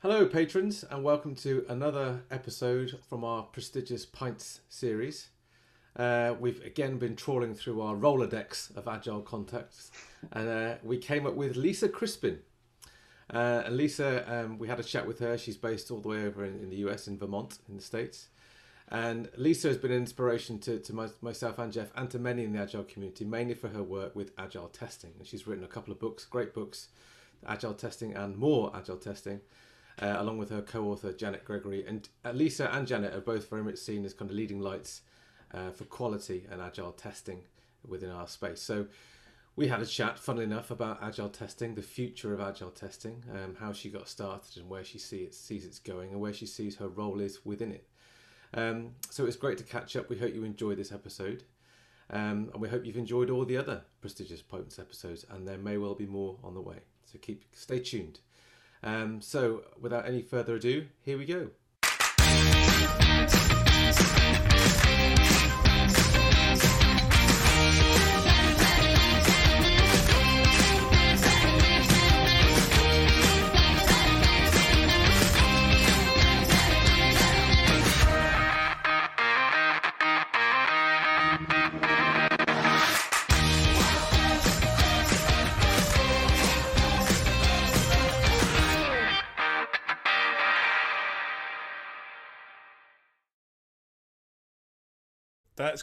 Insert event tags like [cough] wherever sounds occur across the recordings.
Hello, patrons, and welcome to another episode from our prestigious Pints series. Uh, we've again been trawling through our Rolodex of agile contacts, and uh, we came up with Lisa Crispin. Uh, and Lisa, um, we had a chat with her. She's based all the way over in, in, the US, in Vermont, in the States. And Lisa has been an inspiration to, to my, myself and Geoff and to many in the Agile community, mainly for her work with Agile testing. And she's written a couple of books, great books, Agile testing and more Agile testing uh, along with her co-author Janet Gregory. And uh, Lisa and Janet are both very much seen as kind of leading lights uh, for quality and agile testing within our space. So we had a chat, funnily enough, about agile testing, the future of agile testing, um, how she got started, and where she see it, sees it's going, and where she sees her role is within it. Um, so it's great to catch up. We hope you enjoyed this episode. Um, and we hope you've enjoyed all the other prestigious Potence episodes, and there may well be more on the way. So keep stay tuned. Um, so, without any further ado, here we go.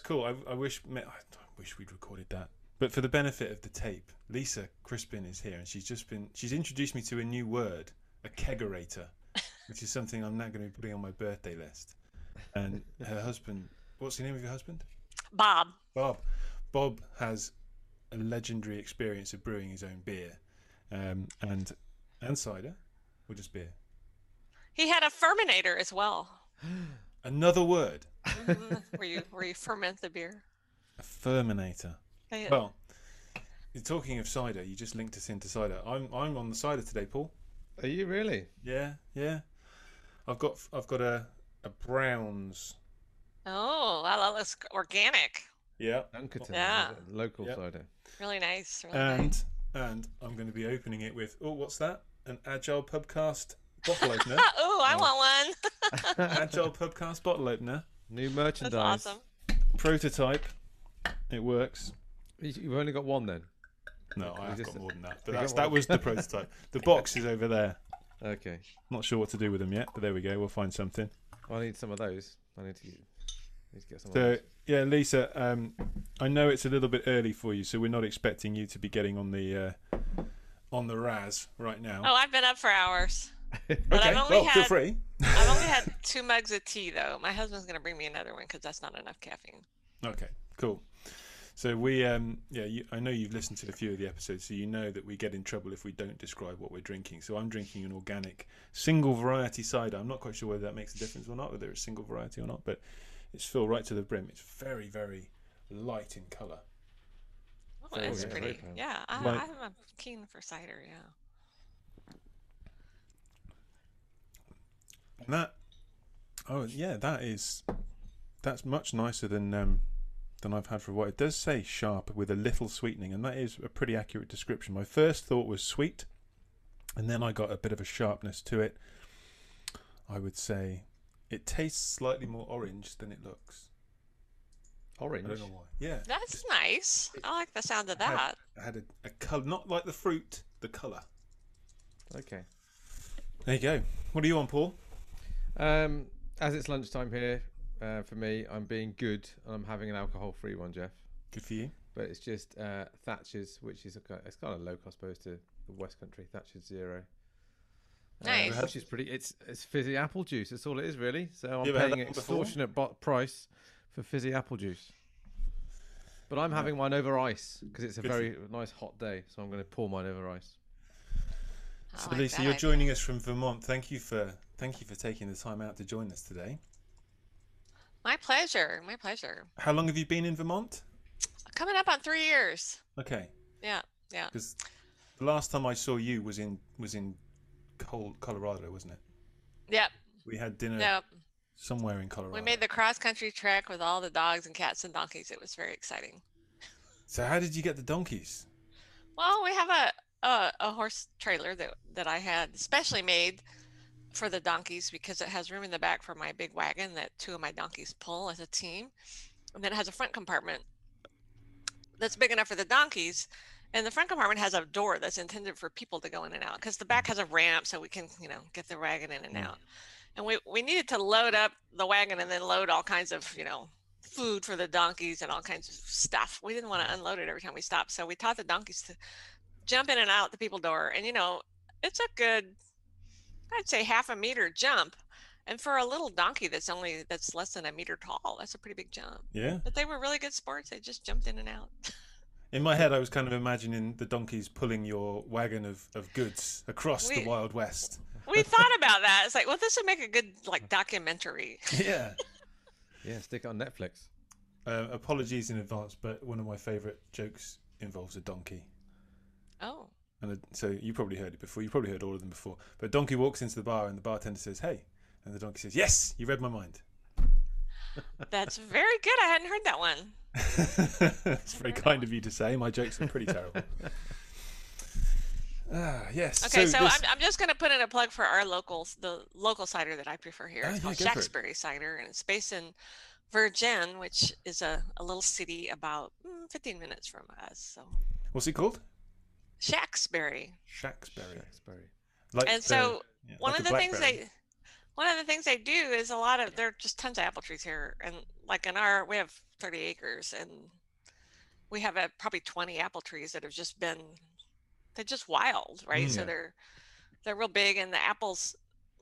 Cool. I, I wish I wish we'd recorded that. But for the benefit of the tape, Lisa Crispin is here, and she's just been she's introduced me to a new word, a kegerator, [laughs] which is something I'm now going to be putting on my birthday list. And her husband, what's the name of your husband? Bob. Bob. Bob has a legendary experience of brewing his own beer, um, and and cider, or just beer. He had a ferminator as well. [gasps] Another word. Mm-hmm. where you where you ferment the beer. A ferminator. Yeah. Well, you're talking of cider. You just linked us into cider. I'm I'm on the cider today, Paul. Are you really? Yeah, yeah. I've got I've got a a Browns. Oh, wow, that looks organic. Yeah. Dunkerton. Yeah. Local Yep. cider. Really nice. Really And nice. and I'm going to be opening it with oh, what's that? An Agile Pubcast bottle opener. [laughs] oh, I want one. [laughs] Agile Pubcast bottle opener. New merchandise. That's merchandise. awesome. Prototype. It works. You- You've only got one then. No, I've got more than that. But that's, that was the prototype. [laughs] The box is over there. Okay. Not sure what to do with them yet, but there we go. We'll find something. I need some of those. I need to, need to get some of So those. yeah, Lisa, um, I know it's a little bit early for you, so we're not expecting you to be getting on the uh, on the Raz right now. Oh, I've been up for hours. [laughs] but okay, I've only well, feel free. [laughs] I've had two mugs of tea though. My husband's gonna bring me another one because that's not enough caffeine. Okay, cool. So we, um, yeah, you, I know you've listened to a few of the episodes, so you know that we get in trouble if we don't describe what we're drinking. So I'm drinking an organic single variety cider. I'm not quite sure whether that makes a difference or not, whether it's single variety or not, but it's filled right to the brim. It's very, very light in colour. Oh, Very it's good, very pretty. Yeah, I, Like- I'm keen for cider. Yeah. And that, oh yeah, that is, that's much nicer than um, than I've had for a while. It does say sharp with a little sweetening, and that is a pretty accurate description. My first thought was sweet, and then I got a bit of a sharpness to it. I would say it tastes slightly more orange than it looks. Orange. I Orange. don't know why. Yeah, That's nice. I like the sound of I had- that. I had a, a color, not like the fruit, the color. Okay. There you go. What are you on, Paul? Um, as it's lunchtime here uh, for me, I'm being good. and I'm having an alcohol-free one, Geoff. Good for you. But it's just uh, Thatcher's, which is a, it's kind of low cost suppose, to the West Country. Thatcher's Zero. Uh, Nice. which is pretty. It's it's fizzy apple juice. That's all it is, really. So I'm You ever had paying an one extortionate bo- price for fizzy apple juice. But I'm having mine over ice because it's a Good for very nice hot day. So I'm going to pour mine over ice. I So like Lisa, that you're idea. joining us from Vermont. Thank you for thank you for taking the time out to join us today. My pleasure. My pleasure. How long have you been in Vermont? Coming up on three years. Okay, Yeah. Yeah. because the last time I saw you was in was in Col- Colorado, wasn't it? Yep. We had dinner Yep. somewhere in Colorado. We made the cross country trek with all the dogs and cats and donkeys. It was very exciting. So how did you get the donkeys? Well, we have a a, a horse trailer that that I had specially made for the donkeys because it has room in the back for my big wagon that two of my donkeys pull as a team. And then it has a front compartment that's big enough for the donkeys. And the front compartment has a door that's intended for people to go in and out because the back has a ramp so we can, you know, get the wagon in and Mm. out. And we, we needed to load up the wagon and then load all kinds of, you know, food for the donkeys and all kinds of stuff. We didn't want to unload it every time we stopped. So we taught the donkeys to jump in and out the people door. And, you know, it's a good, I'd say half a meter jump. And for a little donkey that's only, that's less than a meter tall, that's a pretty big jump. Yeah. But they were really good sports. They just jumped in and out. In my [laughs] head, I was kind of imagining the donkeys pulling your wagon of, of goods across the Wild West. We thought about that. It's like, well, this would make a good like documentary. [laughs] Yeah. Yeah, stick it on Netflix. Uh, apologies in advance, but one of my favourite jokes involves a donkey. Oh, And so you probably heard it before. You probably heard all of them before. But donkey walks into the bar and the bartender says, "Hey," and the donkey says, "Yes, you read my mind." [laughs] that's very good. I hadn't heard that one. [laughs] It's very kind of you to say. My jokes are pretty terrible. [laughs] Ah, yes. Okay, so, this- I'm, I'm just going to put in a plug for our local, the local cider that I prefer here. Ah, It's yeah, called for it. Cider, and it's based in Vergennes, which is a, a little city about mm, 15 minutes from us. So what's it called? Shacksbury. Shacksbury. Shacksbury. Like And the- so yeah, one like of the things they one of the things they do is a lot of there are just tons of apple trees here and like in our we have 30 acres and we have uh, probably 20 apple trees that have just been they're just wild right Mm. so Yeah. they're they're real big and the apples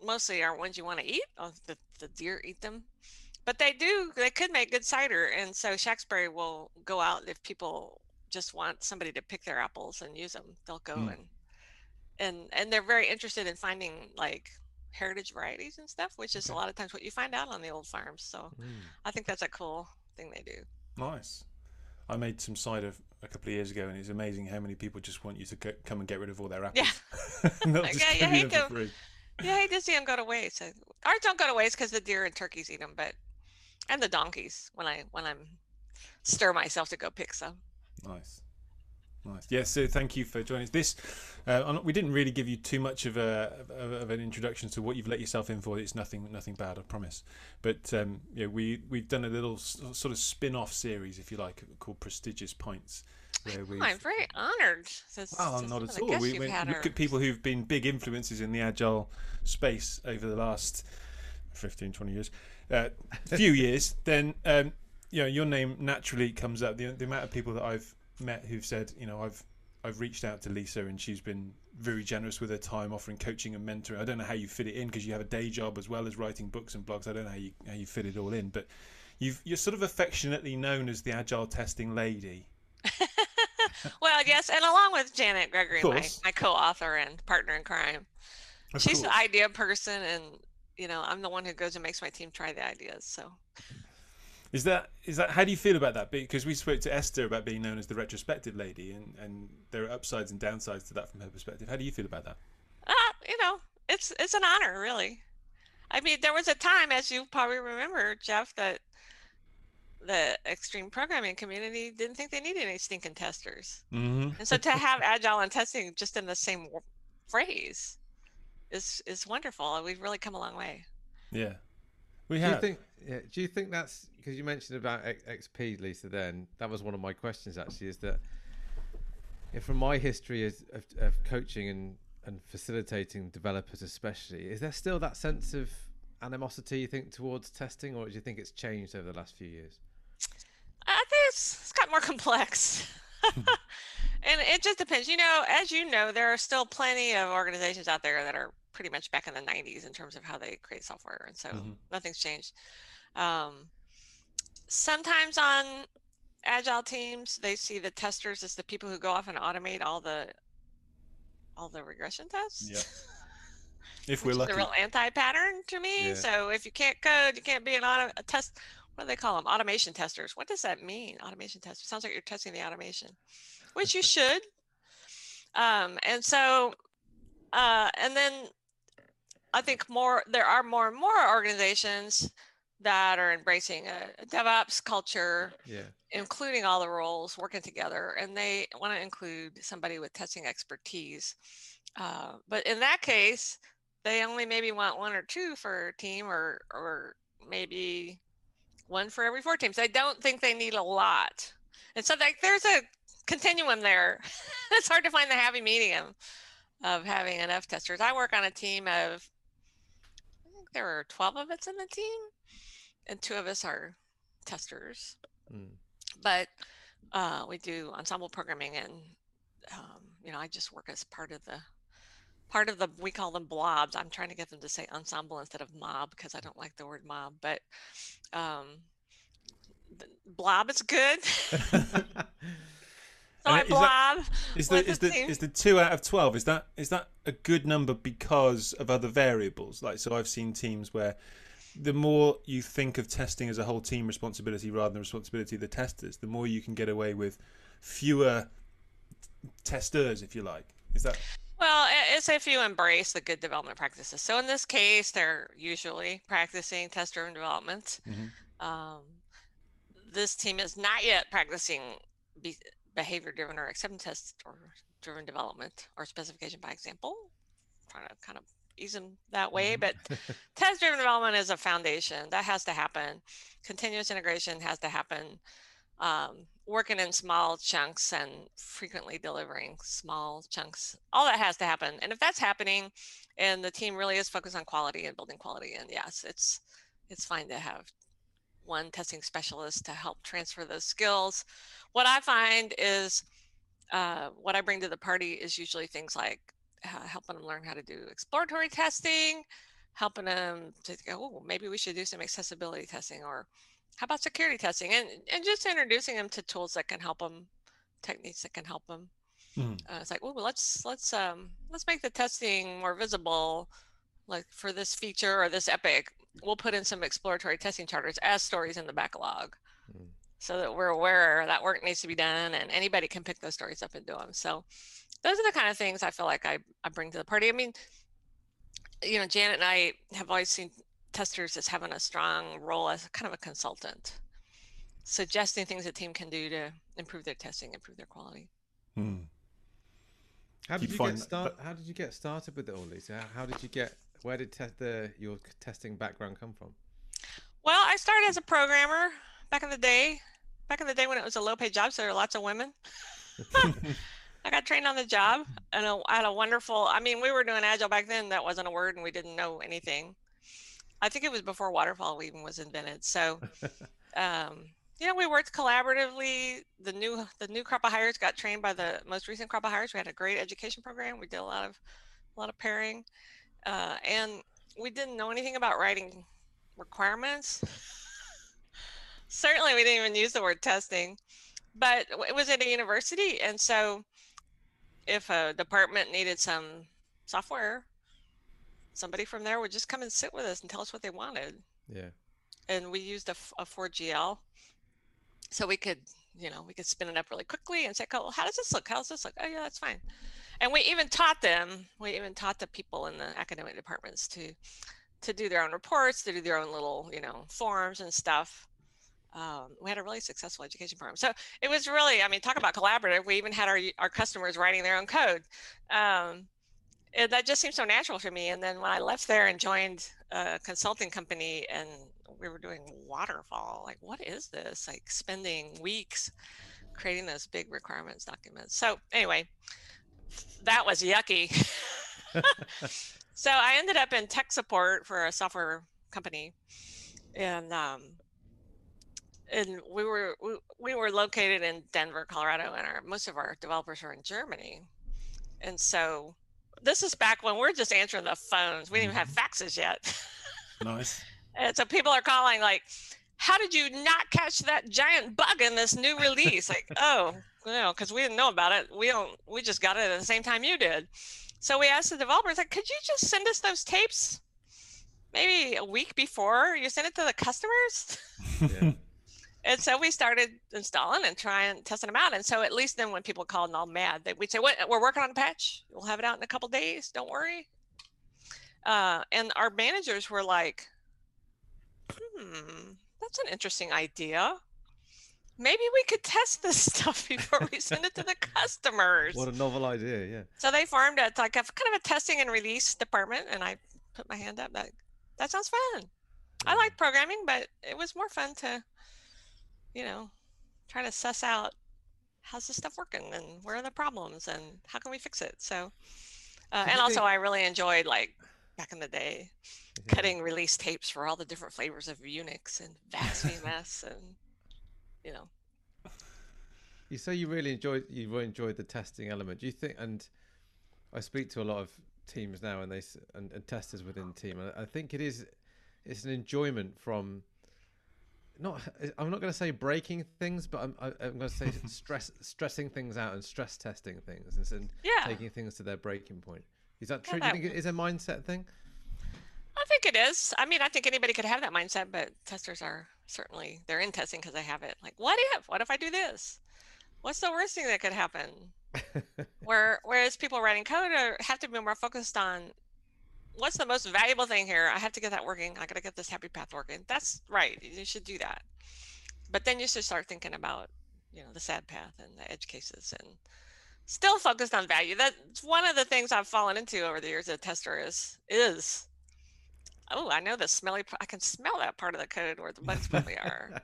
mostly are ones you want to eat oh, the, the deer eat them but they do they could make good cider and so shacksbury will go out if people just want somebody to pick their apples and use them they'll go Mm. and and and they're very interested in finding like heritage varieties and stuff which is a lot of times what you find out on the old farms so Mm. i think that's a cool thing they do Nice. I made some cider a couple of years ago, and it's amazing how many people just want you to go, come and get rid of all their apples. Yeah. [laughs] And they'll Like, [laughs] just yeah, you hate to- yeah i hate to see them go to waste So- ours don't go to waste because the deer and turkeys eat them but and the donkeys when i when i'm stir myself to go pick some Nice. Nice. Yeah, so thank you for joining us. This, uh, we didn't really give you too much of a of, of an introduction to what you've let yourself in for. It's nothing nothing bad, I promise. But um, yeah, we we've done a little sort of spin-off series, if you like, called Prestigious Pints, where we. Oh, i'm very honored since Oh, since not at all. guests We you've went, look are- at people who've been big influences in the agile space over the last 15, 20 years, uh, few years. Then, um, you know, your name naturally comes up. The, the amount of people that I've met who've said, you know, I've I've reached out to Lisa and she's been very generous with her time, offering coaching and mentoring. I don't know how you fit it in because you have a day job as well as writing books and blogs. I don't know how you how you fit it all in, but you've you're sort of affectionately known as the agile testing lady. [laughs] well yes and along with janet gregory my, my co-author and partner in crime Of she's course. the idea person and you know i'm the one who goes and makes my team try the ideas so Is that is that how do you feel about that? Because we spoke to Esther about being known as the retrospective lady, and and there are upsides and downsides to that from her perspective. How do you feel about that? uh, you know it's it's an honor really i mean there was a time as you probably remember geoff that the extreme programming community didn't think they needed any stinking testers Mm-hmm. and so to have agile and testing just in the same phrase is is wonderful we've really come a long way Yeah, we Do you have. think? Yeah, do you think that's because you mentioned about XP, Lisa? Then that was one of my questions. Actually, is that from my history as, of, of coaching and and facilitating developers, especially, is there still that sense of animosity you think towards testing, or do you think it's changed over the last few years? I think it's, it's got more complex. [laughs] and it just depends. You know, as you know, there are still plenty of organizations out there that are pretty much back in the 90s in terms of how they create software. And so Mhm. nothing's changed. Um, sometimes on agile teams, they see the testers as the people who go off and automate all the all the regression tests. Yeah. [laughs] If we're is lucky. a real anti-pattern to me. Yeah. So if you can't code, you can't be an auto a test. What do they call them? Automation testers. What does that mean? Automation tester sounds like you're testing the automation, which you [laughs] should. Um, and so, uh, and then I think more there are more and more organizations that are embracing a, a DevOps culture Yeah, including all the roles working together and they want to include somebody with testing expertise uh, but in that case they only maybe want one or two for a team or or maybe one for every four teams. I don't think they need a lot. And so like there's a continuum there. [laughs] it's hard to find the happy medium of having enough testers. I work on a team of I think there are 12 of us in the team and two of us are testers. Mm. But uh, we do ensemble programming and um, you know, I just work as part of the part of the we call them blobs. I'm trying to get them to say ensemble instead of mob because I don't like the word mob, but um, blob is good. [laughs] so I is that- blob. Is the with is the the is the two out of twelve? Is that is that a good number because of other variables? Like so, I've seen teams where the more you think of testing as a whole team responsibility rather than responsibility of the testers, the more you can get away with fewer testers, if you like. Is that Well, it's if you embrace the good development practices. So in this case, they're usually practicing test-driven development. Mhm. Um, this team is not yet practicing be- behavior-driven or acceptance test or driven development or specification by example. Trying to kind of them that way, Mhm. but test-driven development is a foundation that has to happen. Continuous integration has to happen. Um, working in small chunks and frequently delivering small chunks, all that has to happen. And if that's happening, and the team really is focused on quality and building quality, and yes, it's it's fine to have one testing specialist to help transfer those skills. What I find is uh, what I bring to the party is usually things like uh, helping them learn how to do exploratory testing, helping them to go, oh, maybe we should do some accessibility testing, or how about security testing, and and just introducing them to tools that can help them, techniques that can help them. Mhm. Uh, it's like, oh, let's let's um let's make the testing more visible, like for this feature or this epic. We'll put in some exploratory testing charters as stories in the backlog Mm. So that we're aware that work needs to be done and anybody can pick those stories up and do them. So those are the kind of things I feel like I, I bring to the party. I mean, you know, Janet and I have always seen testers as having a strong role as kind of a consultant, suggesting things a team can do to improve their testing, improve their quality. Hmm. How did you you find get that- start? but- How did you get started with it all, Lisa? How, how did you get? Where did te- the your testing background come from? Well, I started as a programmer back in the day. Back in the day when it was a low paid job, so there were lots of women. [laughs] [laughs] I got trained on the job and I had a wonderful, I mean, we were doing agile back then. That wasn't a word and we didn't know anything. I think it was before waterfall even was invented. So, [laughs] um, you know, we worked collaboratively. The new, the new crop of hires got trained by the most recent crop of hires. We had a great education program. We did a lot of, a lot of pairing, uh, and we didn't know anything about writing requirements. Certainly, we didn't even use the word testing, but it was at a university, and so if a department needed some software, somebody from there would just come and sit with us and tell us what they wanted. Yeah. And we used a 4GL, so we could, you know, we could spin it up really quickly and say, "Oh, how does this look? How does this look? Oh, yeah, that's fine." And we even taught them. We even taught the people in the academic departments to to do their own reports, to do their own little, you know, forms and stuff. Um, we had a really successful education program. So it was really, I mean, talk about collaborative. We even had our our customers writing their own code. Um, and that just seemed so natural for me. And then when I left there and joined a consulting company, and we were doing waterfall, like, what is this? Like spending weeks creating those big requirements documents. So anyway, that was yucky. [laughs] [laughs] so I ended up in tech support for a software company, and um, and we were we, we were located in Denver, Colorado, and our most of our developers are in Germany, and so this is back when we're just answering the phones. We didn't even have mm-hmm. faxes yet, nice. [laughs] and so people are calling like, "How did you not catch that giant bug in this new release?" like, [laughs] oh, you know, because we didn't know about it. We don't. We just got it at the same time you did. So we asked the developers, like, could you just send us those tapes? Maybe a week before you send it to the customers. Yeah. And so we started installing and trying testing them out. And so at least then when people called and all mad, they, we'd say, "What? We're working on a patch. We'll have it out in a couple days. Don't worry." Uh, and our managers were like, "Hmm, that's an interesting idea. Maybe we could test this [laughs] stuff before we send it to the customers." What a novel idea. Yeah. So they formed a like a kind of a testing and release department, and I put my hand up. That that sounds fun. I like programming, but it was more fun to, you know, try to suss out how's this stuff working and where are the problems and how can we fix it. So, uh, and also I really enjoyed like back in the day Yeah. cutting release tapes for all the different flavors of Unix and VAX [laughs] VMS and you know You say you really enjoyed you really enjoyed the testing element. Do you think? And I speak to a lot of teams now, and they and, and testers within the team, and I think it is it's an enjoyment from not. [laughs] I'm not going to say breaking things, but I'm I'm going to say [laughs] stress stressing things out and stress testing things and, and yeah taking things to their breaking point. Is that Yeah, true? Do you think it is a mindset thing? I think it is. I mean, I think anybody could have that mindset, but testers are certainly they're in testing because they have it. Like, what if? What if I do this? What's the worst thing that could happen? [laughs] Where whereas people writing code are, have to be more focused on what's the most valuable thing here. I have to get that working. I got to get this happy path working. That's right. You should do that. But then you should start thinking about you know the sad path and the edge cases and still focused on value. That's one of the things I've fallen into over the years as a tester is is oh I know the smelly I can smell that part of the code where the bugs [laughs] probably are.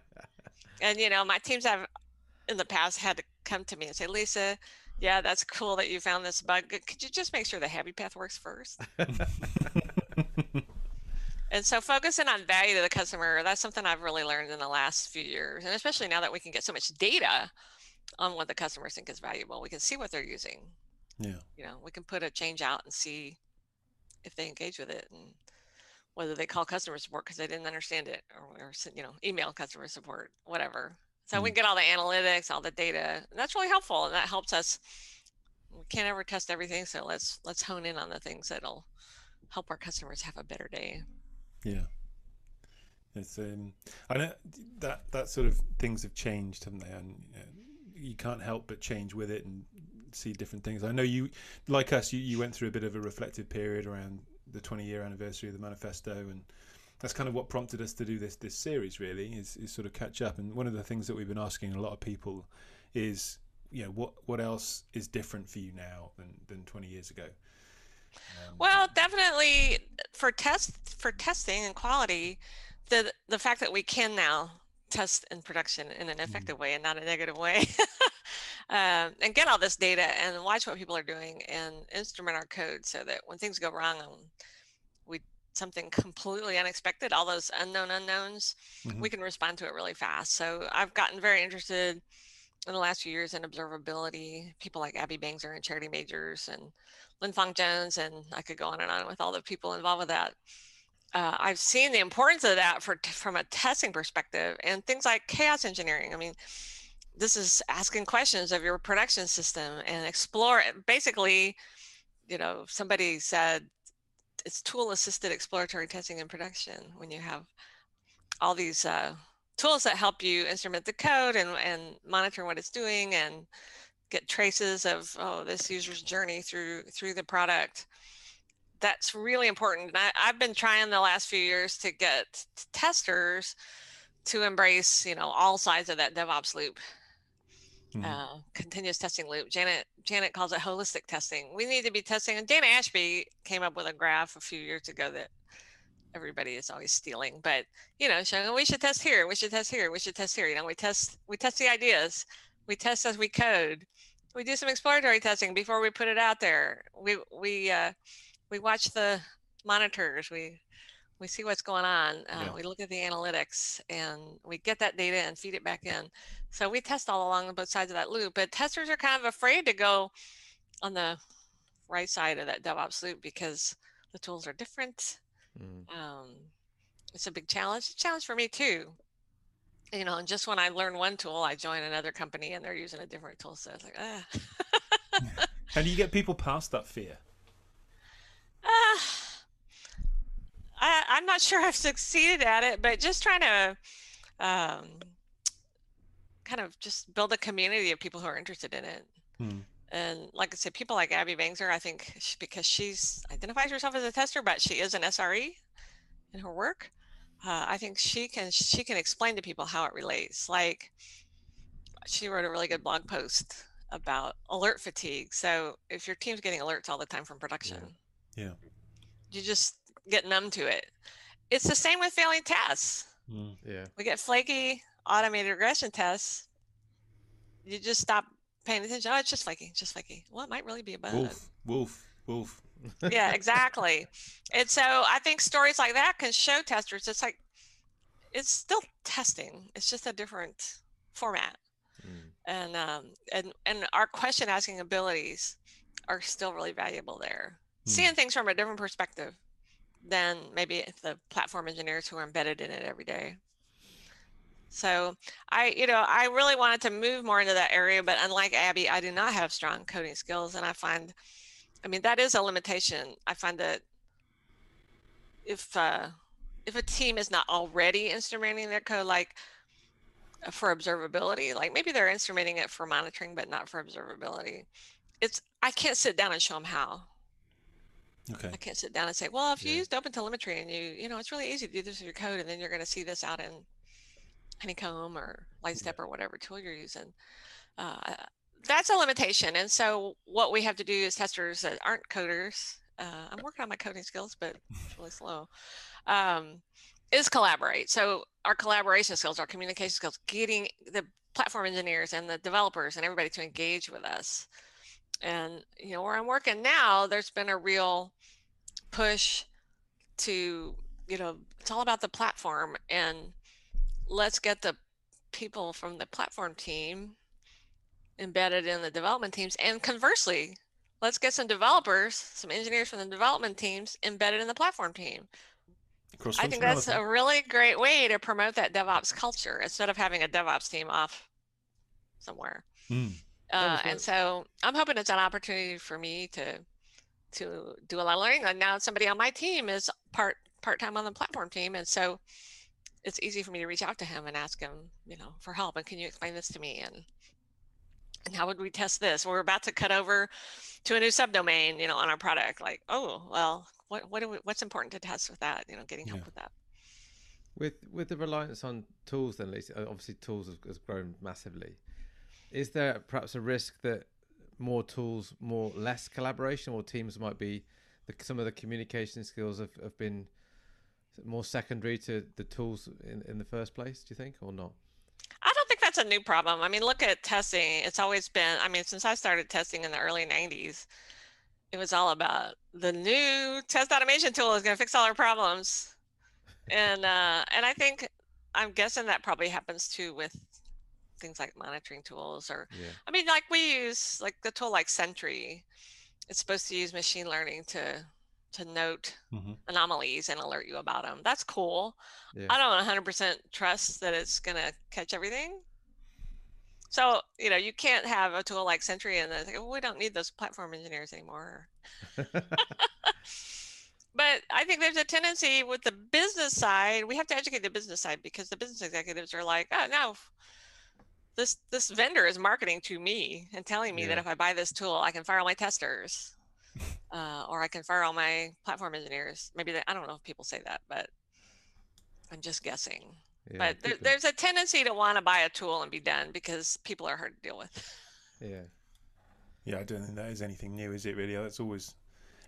And you know, my teams have in the past had to come to me and say, Lisa, yeah, that's cool that you found this bug. Could- you just make sure the happy path works first? And so focusing on value to the customer, that's something I've really learned in the last few years. And especially now that we can get so much data on what the customers think is valuable, we can see what they're using. yeah. You know, we can put a change out and see if they engage with it and whether they call customer support because they didn't understand it or, or you know, email customer support, whatever. So we Mm. get all the analytics, all the data. And that's really helpful. And that helps us. We can't ever test everything. So let's let's hone in on the things that'll help our customers have a better day. Yeah. It's um I know that that sort of things have changed, haven't they? And you, know, you can't help but change with it and see different things. I know you like us, you, you went through a bit of a reflective period around the 20 year anniversary of the manifesto and that's kind of what prompted us to do this this series really is, is sort of catch up. And one of the things that we've been asking a lot of people is you know what what else is different for you now than than 20 years ago? Um, Well, definitely for test for testing and quality, the the fact that we can now test in production in an effective way and not a negative way, [laughs] um, and get all this data and watch what people are doing and instrument our code so that when things go wrong, um, something completely unexpected, all those unknown unknowns, Mhm. we can respond to it really fast. So I've gotten very interested in the last few years in observability. People like Abby Bangser and Charity Majors and Liz Fong Jones, and I could go on and on with all the people involved with that. Uh, I've seen the importance of that for from a testing perspective, and things like chaos engineering. I mean, this is asking questions of your production system and explore. Basically, you know, somebody said it's tool assisted exploratory testing in production when you have all these uh, tools that help you instrument the code and, and monitor what it's doing and get traces of oh this user's journey through through the product. That's really important I, i've been trying the last few years to get testers to embrace you know all sides of that devops loop Mhm. uh, continuous testing loop. Janet janet calls it holistic testing. We need to be testing and dan ashby came up with a graph a few years ago that everybody is always stealing but you know showing we should test here we should test here we should test here. You know we test we test the ideas we test as we code. We do some exploratory testing before we put it out there. We we uh, we watch the monitors we we see what's going on uh, Yeah. we look at the analytics and we get that data and feed it back in so we test all along both sides of that loop but testers are kind of afraid to go on the right side of that devops loop because the tools are different Mm. um, it's a big challenge. It's a challenge for me too. You know, and just when I learn one tool, I join another company and they're using a different tool. So it's like, ah, [laughs] [laughs] how do you get people past that fear ah. I, I'm not sure [laughs] I've succeeded at it, but just trying to um, kind of just build a community of people who are interested in it. Hmm. And like I said, people like Abby Bangser, I think sh because she's identifies herself as a tester, but she is an SRE in her work. Uh, I think she can she can explain to people how it relates. Like she wrote a really good blog post about alert fatigue. So if your team's getting alerts all the time from production, Yeah. you just get numb to it. It's the same with failing tests. Mm. Yeah. We get flaky automated regression tests. You just stop paying attention. Oh, it's just flaky, just flaky. Well, it might really be a bug. Wolf, wolf, wolf. [laughs] yeah, exactly. and so I think stories like that can show testers it's like it's still testing. It's just a different format. Mm. And um and and our question asking abilities are still really valuable there. Hmm. Seeing things from a different perspective than maybe the platform engineers who are embedded in it every day. So I, you know, I really wanted to move more into that area, but unlike Abby, I do not have strong coding skills, and I find, I mean, that is a limitation. I find that if uh, if a team is not already instrumenting their code, like uh, for observability, like maybe they're instrumenting it for monitoring, but not for observability. It's I can't sit down and show them how. Okay. I can't sit down and say, well, if you Yeah. used open telemetry and you, you know, it's really easy to do this with your code, and then you're going to see this out in Honeycomb or Lightstep or whatever tool you're using. Uh, that's a limitation. And so what we have to do as testers that aren't coders, uh, I'm working on my coding skills, but it's really slow, um, is collaborate. So our collaboration skills, our communication skills, getting the platform engineers and the developers and everybody to engage with us. And you know where I'm working now, there's been a real push to you know it's all about the platform and let's get the people from the platform team embedded in the development teams and conversely let's get some developers some engineers from the development teams embedded in the platform team. I think that's a really great way to promote that devops culture instead of having a devops team off somewhere. Mm. Uh, and so I'm hoping it's an opportunity for me to to do a lot of learning. And now somebody on my team is part part time on the platform team, and so it's easy for me to reach out to him and ask him, you know, for help. And can you explain this to me? And and how would we test this? We're about to cut over to a new subdomain, you know, on our product. Like, oh, well, what what do we, what's important to test with that? You know, getting help Yeah. with that. With with the reliance on tools, then Lisa, obviously tools has, has grown massively. Is there perhaps a risk that more tools, more less collaboration, or teams might be the, some of the communication skills have, have been more secondary to the tools in, in the first place? Do you think, or not? I don't think that's a new problem. I mean, look at testing. It's always been, I mean, since I started testing in the early 90s, it was all about the new test automation tool is going to fix all our problems. And uh, and I think I'm guessing that probably happens too with things like monitoring tools or Yeah. I mean, like we use like the tool like Sentry. It's supposed to use machine learning to to note Mhm. anomalies and alert you about them. That's cool. Yeah. I don't 100% trust that it's going to catch everything. So, you know, you can't have a tool like Sentry and then think, oh, we don't need those platform engineers anymore. [laughs] [laughs] But I think there's a tendency with the business side, we have to educate the business side because the business executives are like, oh, no, this this vendor is marketing to me and telling me that if I buy this tool, I can fire all my testers, [laughs] uh, or I can fire all my platform engineers. Maybe they, I don't know if people say that, but I'm just guessing. yeah, but there, there's a tendency to want to buy a tool and be done because people are hard to deal with. [laughs] yeah, Yeah, I don't think that is anything new, is it? Really, that's always,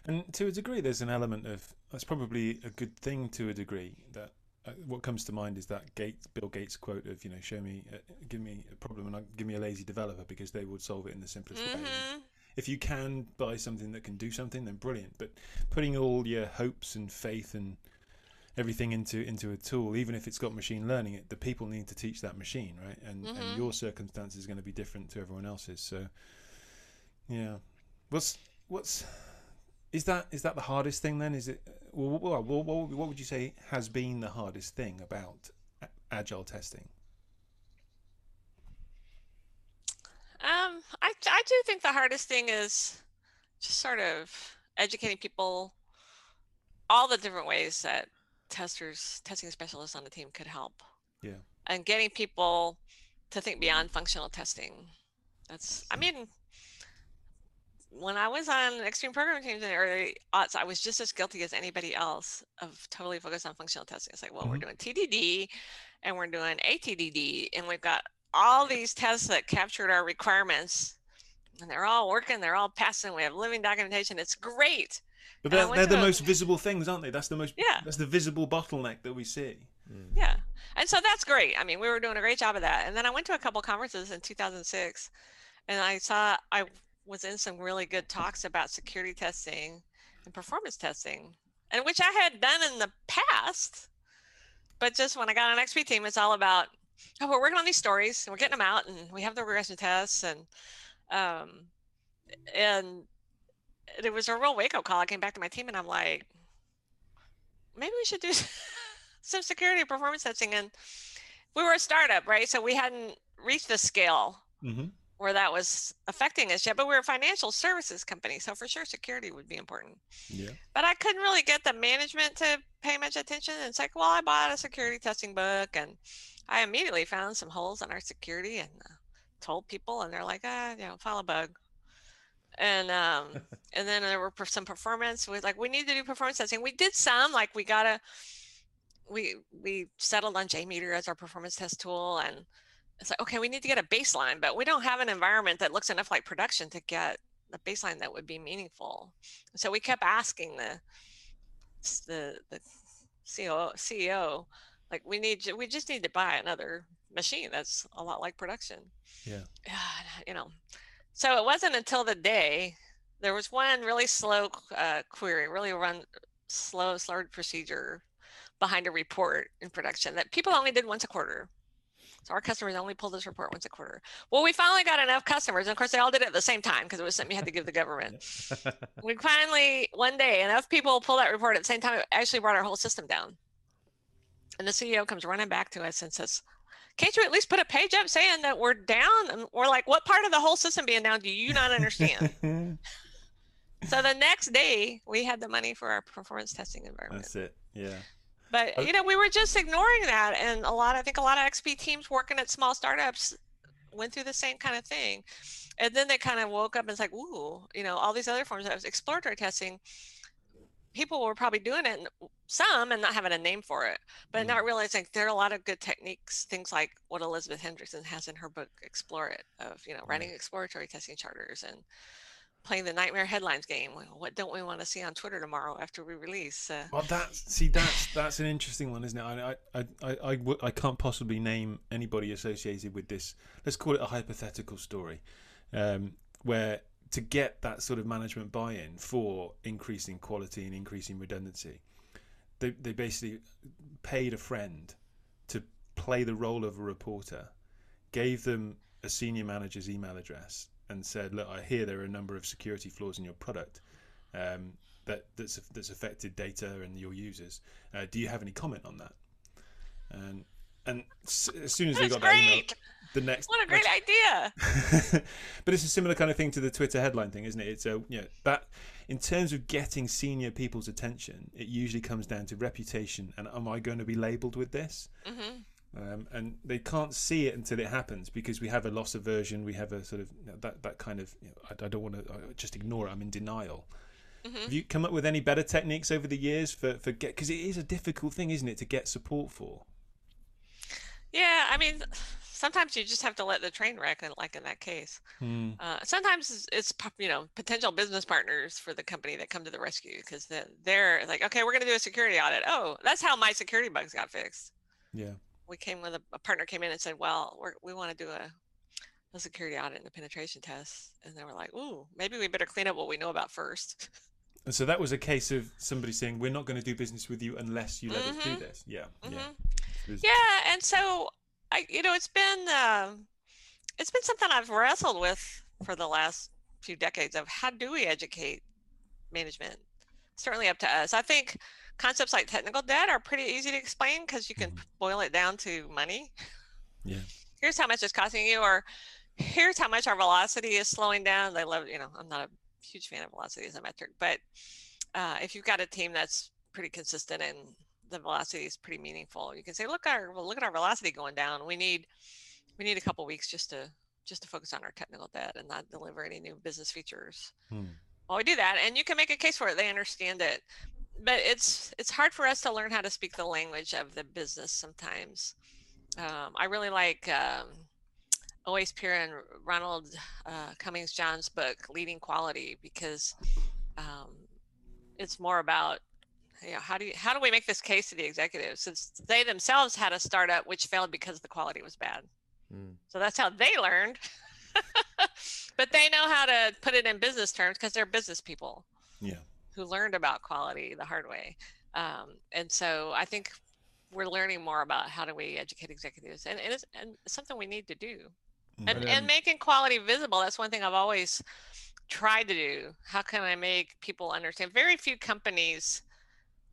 and to a degree, there's an element of that's probably a good thing to a degree. That uh, what comes to mind is that Gates, Bill Gates quote of you know, show me, uh, give me a problem and I'll give me a lazy developer because they would solve it in the simplest way. And hmm If you can buy something that can do something, then brilliant. But putting all your hopes and faith and everything into into a tool, even if it's got machine learning, it the people need to teach that machine, right? And Mhm. and your circumstance is going to be different to everyone else's. So, yeah, what's what's is that is that the hardest thing then? Is it well, well, well, what, what would you say has been the hardest thing about agile testing? Um, I I do think the hardest thing is just sort of educating people all the different ways that testers, testing specialists on the team could help. Yeah. And getting people to think beyond functional testing. That's I mean when I was on extreme programming teams in the early aughts, I was just as guilty as anybody else of totally focused on functional testing. It's like, well, we're Mhm. doing TDD and we're doing ATDD, and we've got all these tests that captured our requirements, and they're all working, they're all passing. We have living documentation. It's great. But they're, they're the a- most visible things, aren't they? That's the most. Yeah. That's the visible bottleneck that we see. Yeah. And so that's great. I mean, we were doing a great job of that. And then I went to a couple conferences in 2006 and I saw I was in some really good talks about security testing and performance testing, and which I had done in the past. But just when I got on XP team, it's all about oh, we're working on these stories and we're getting them out and we have the regression tests and um and it was a real wake up call. I came back to my team and I'm like, maybe we should do [laughs] some security performance testing. And we were a startup, right? So we hadn't reached the scale Mm-hmm. Where that was affecting us yet, but we we're a financial services company. So for sure, security would be important. Yeah. But I couldn't really get the management to pay much attention. And it's like, well, I bought a security testing book and I immediately found some holes in our security and uh, told people, and they're like, ah, you know, file a bug. And um, [laughs] and then there were some performance with like we need to do performance testing. We did some, like we got a we we settled on JMeter as our performance test tool, and it's like okay, we need to get a baseline, but we don't have an environment that looks enough like production to get a baseline that would be meaningful. So we kept asking the the the CEO CEO like we need we just need to buy another machine that's a lot like production. Yeah. [sighs] You know, so it wasn't until the day there was one really slow uh, query, really run slow, slow procedure behind a report in production that people only did once a quarter. So our customers only pulled this report once a quarter. Well, we finally got enough customers, and of course they all did it at the same time because it was something you had to give the government. [laughs] we finally one day enough people pulled that report at the same time. It actually brought our whole system down. And the CEO comes running back to us and says, "Can't you at least put a page up saying that we're down?" And we're like, "What part of the whole system being down do you not understand?" [laughs] so the next day we had the money for our performance testing environment. That's it. Yeah. But Oh. you know, we were just ignoring that, and a lot. I think a lot of XP teams working at small startups went through the same kind of thing, and then they kind of woke up and it's like, ooh, you know, all these other forms of exploratory testing. People were probably doing it, and some, and not having a name for it, but Mm. not realizing there are a lot of good techniques, things like what Elizabeth Hendrickson has in her book "Explore It," of you know, writing exploratory testing charters and playing the nightmare headlines game. What don't we want to see on Twitter tomorrow after we release? Uh, Well, that's see, that's that's an interesting one, isn't it? I I I I can't possibly name anybody associated with this. Let's call it a hypothetical story, um, where to get that sort of management buy-in for increasing quality and increasing redundancy, they they basically paid a friend to play the role of a reporter, gave them a senior manager's email address, and said, "Look, I hear there are a number of security flaws in your product." Um, that that's that's affected data and your users. Uh, do you have any comment on that? And and s- as soon as That's got that email, the next What a great idea. [laughs] but it's a similar kind of thing to the Twitter headline thing, isn't it? It's a you know that in terms of getting senior people's attention, it usually comes down to reputation and am I going to be labelled with this? hmm Um, and they can't see it until it happens because we have a loss aversion, we have a sort of you know, that that kind of you know, I, I don't want to just ignore it. I'm in denial. hmm Have you come up with any better techniques over the years for for get because it is a difficult thing, isn't it, to get support for? Yeah, I mean, sometimes you just have to let the train wreck, and like in that case. Hmm. Uh, sometimes it's, it's you know potential business partners for the company that come to the rescue because they're like, okay, we're going to do a security audit. Oh, that's how my security bugs got fixed. Yeah. We came with a, a partner came in and said, well, we're, we want to do a, a security audit and a penetration test, and they were like, ooh, maybe we better clean up what we know about first. [laughs] And so that was a case of somebody saying, "We're not going to do business with you unless you let us do Mhm. this." Yeah. Yeah. Mhm. It was- Yeah, and so I, you know, it's been um it's been something I've wrestled with for the last few decades of how do we educate management? Certainly up to us. I think concepts like technical debt are pretty easy to explain because you can Mhm. boil it down to money. Yeah. Here's how much it's costing you, or here's how much our velocity is slowing down. They love, you know, I'm not a huge fan of velocity as a metric, but uh, if you've got a team that's pretty consistent and the velocity is pretty meaningful, you can say, look, our well, look at our velocity going down. We need we need a couple weeks just to just to focus on our technical debt and not deliver any new business features. Hmm. Well, we do that, and you can make a case for it. They understand it, but it's it's hard for us to learn how to speak the language of the business sometimes. Um, I really like um, Owais Peer and Ronald uh, Cummings John's book, Leading Quality, because um, it's more about you know, how do you how do we make this case to the executives since they themselves had a startup which failed because the quality was bad. Mm. So that's how they learned. [laughs] but they know how to put it in business terms because they're business people. Yeah. Who learned about quality the hard way. Um, and so I think we're learning more about how do we educate executives and, and, it's, and it's something we need to do. Mm. and, And and making quality visible that's one thing i've always tried to do. How can i make people understand? Very few companies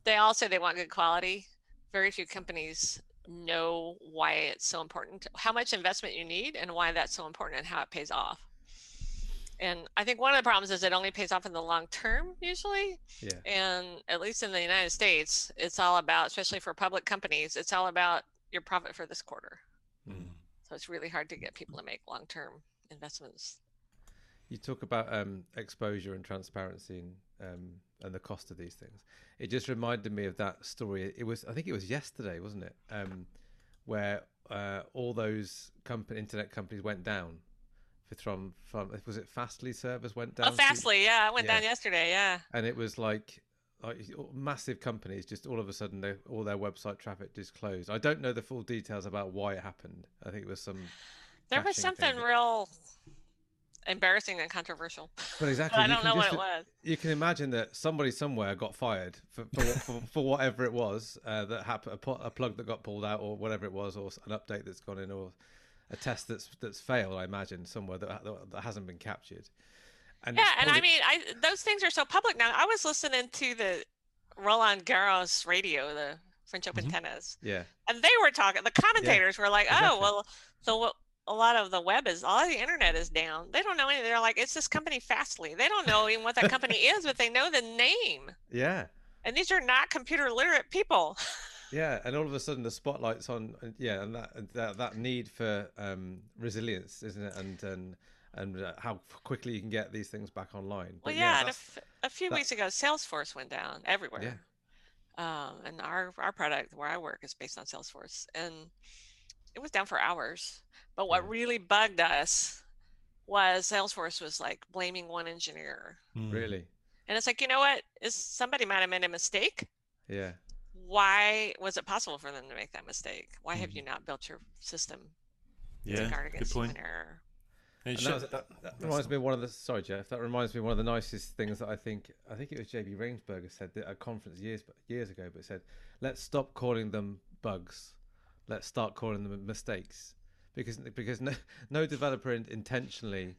they all say they want good quality. Very few companies know why it's so important how much investment you need and why that's so important and how it pays off and i think one of the problems is it only pays off in the long term usually Yeah. and at least in the united states it's all about especially for public companies it's all about your profit for this quarter Mm. so it's really hard to get people to make long-term investments. You talk about um, exposure and transparency and um, and the cost of these things. It just reminded me of that story. It was I think it was yesterday, wasn't it? Um, where uh, all those internet companies went down. From from was it Fastly servers went down? Oh, Fastly, yeah, I went Yeah. down yesterday. Yeah, and it was like like massive companies just all of a sudden they, all their website traffic just closed. I don't know the full details about why it happened. I think it was some. there was something thing. real embarrassing and controversial. [laughs] But exactly, But I you don't can know what it was. you can imagine that somebody somewhere got fired for for, [laughs] for, for whatever it was uh, that happened, a, a plug that got pulled out, or whatever it was, or an update that's gone in, or a test that's that's failed. I imagine somewhere that that, hasn't been captured. And Yeah, and I mean, I those things are so public now. I was listening to the Roland Garros radio, the French Open Mhm. tennis, yeah, and they were talking. The commentators were like, exactly. "Oh, well, so what?" A lot of the web is all the internet is down. They don't know anything. They're like, it's this company Fastly. They don't know even what that company is, but they know the name. [laughs] yeah, And these are not computer literate people. [laughs] yeah. And all of a sudden, the spotlight's on. and Yeah, and that and that, that need for um, resilience, isn't it? And and and uh, how quickly you can get these things back online. Well, But yeah, and a, that's- few that- weeks ago, Salesforce went down everywhere. Um, and our our product where I work is based on Salesforce, and it was down for hours. But what Yeah. really bugged us was Salesforce was like blaming one engineer, Mm. really, and it's like, you know what? Is somebody might have made a mistake? yeah. Why was it possible for them to make that mistake? Why have you mm-hmm. not built your system to Yeah, guard good against point. human error? And shows that, that- that, that reminds me of one of the sorry Geoff. That reminds me of one of the nicest things that I think I think it was JB Rainsberger said at a conference years years ago, but said, "Let's stop calling them bugs. Let's start calling them mistakes." Because because no, [laughs] no developer intentionally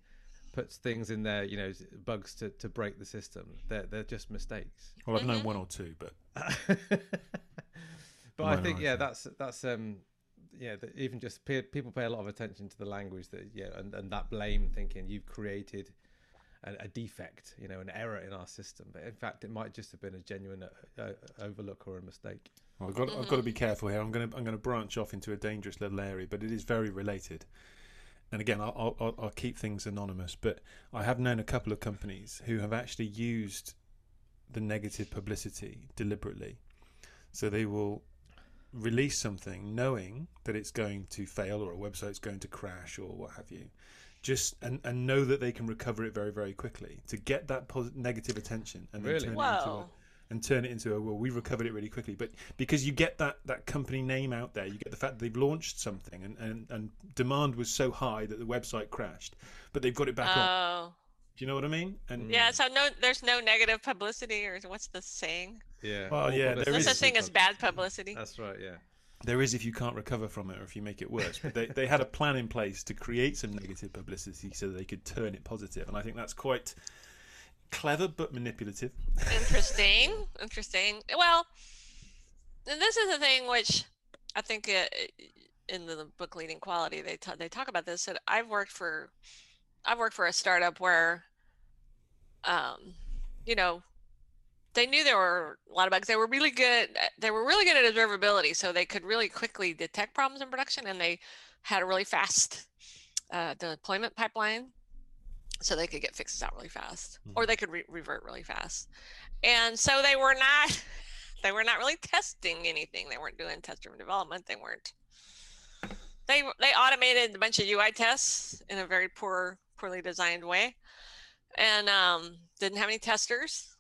puts things in there, you know, bugs to, to break the system. They're they're just mistakes. Well, I've known Mhm. one or two, but [laughs] but I think yeah, yeah. that's that's um yeah, that even just pe- people pay a lot of attention to the language that yeah, and, and that blame thinking you've created a, a defect, you know, an error in our system. But in fact, it might just have been a genuine uh, uh, overlook or a mistake. Well, I've got I've got to be careful here. I'm going to I'm going to branch off into a dangerous little area, but it is very related. And again, I'll, I'll I'll keep things anonymous. But I have known a couple of companies who have actually used the negative publicity deliberately. So they will release something knowing that it's going to fail or a website's going to crash or what have you. Just and, and know that they can recover it very very quickly to get that posi- negative attention and then Really? turn it into a, Whoa. And turn it into a well We've recovered it really quickly but because you get that that company name out there you get the fact that they've launched something and and, and demand was so high that the website crashed but they've got it back on Oh, do you know what i mean and yeah. So no, there's no negative publicity, or what's the saying? Yeah. Well, All yeah, There's is- such thing as bad publicity. That's right. Yeah. there is if you can't recover from it or if you make it worse but they, they had a plan in place to create some negative publicity so that they could turn it positive and i think that's quite clever but manipulative. [laughs] Interesting interesting. Well and this is the thing which i think uh, in the book leading quality they ta- they talk about this that i've worked for i've worked for a startup where um you know they knew there were a lot of bugs. They were really good they were really good at observability so they could really quickly detect problems in production and they had a really fast uh, deployment pipeline so they could get fixes out really fast or they could re- revert really fast and so they were not [laughs] they were not really testing anything they weren't doing test driven development they weren't they they automated a bunch of ui tests in a very poor poorly designed way and um, didn't have any testers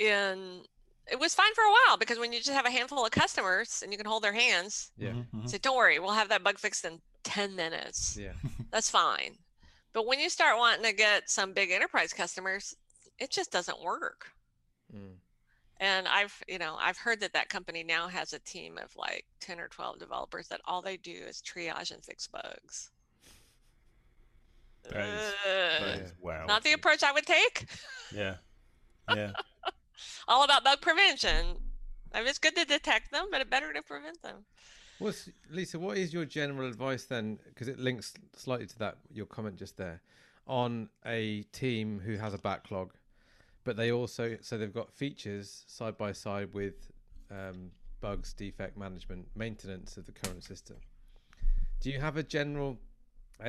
and it was fine for a while because when you just have a handful of customers and you can hold their hands, Yeah. Mhm, mhm. say, "Don't worry, we'll have that bug fixed in 10 minutes." Yeah. That's fine. But when you start wanting to get some big enterprise customers, it just doesn't work. Mm. And I've, you know, I've heard that that company now has a team of like 10 or 12 developers that all they do is triage and fix bugs. That is-. That is- wow. Not the approach I would take. Yeah. Yeah. [laughs] All about bug prevention. I mean, it's good to detect them, but it's better to prevent them. What's Lisa? What is your general advice then? Because it links slightly to that your comment just there on a team who has a backlog, but they also so they've got features side by side with um, bugs, defect management, maintenance of the current system. Do you have a general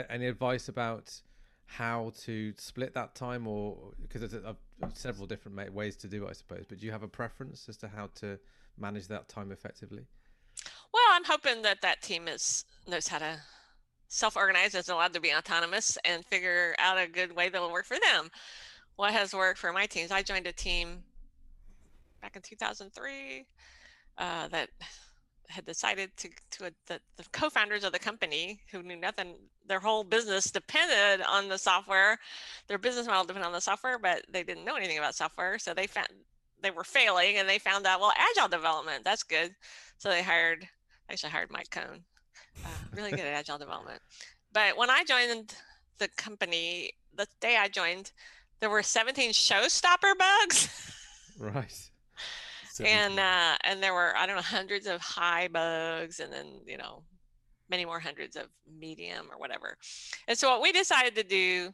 any advice about how to split that time, or because there's a, a, several different ways to do it, I suppose. But do you have a preference as to how to manage that time effectively? Well, I'm hoping that that team is knows how to self-organize, is allowed to be autonomous, and figure out a good way that'll work for them. What has worked for my teams? I joined a team back in 2003 uh, that had decided to to the, the co-founders of the company who knew nothing. Their whole business depended on the software. Their business model depended on the software, but they didn't know anything about software, so they found they were failing, and they found out well, agile development that's good. So they hired, actually hired Mike Cohn, uh, really good at agile development. But when I joined the company, the day I joined, there were 17 showstopper bugs, Right. [laughs] and uh, and there were I don't know hundreds of high bugs, and then you know many more hundreds of medium or whatever. And so what we decided to do,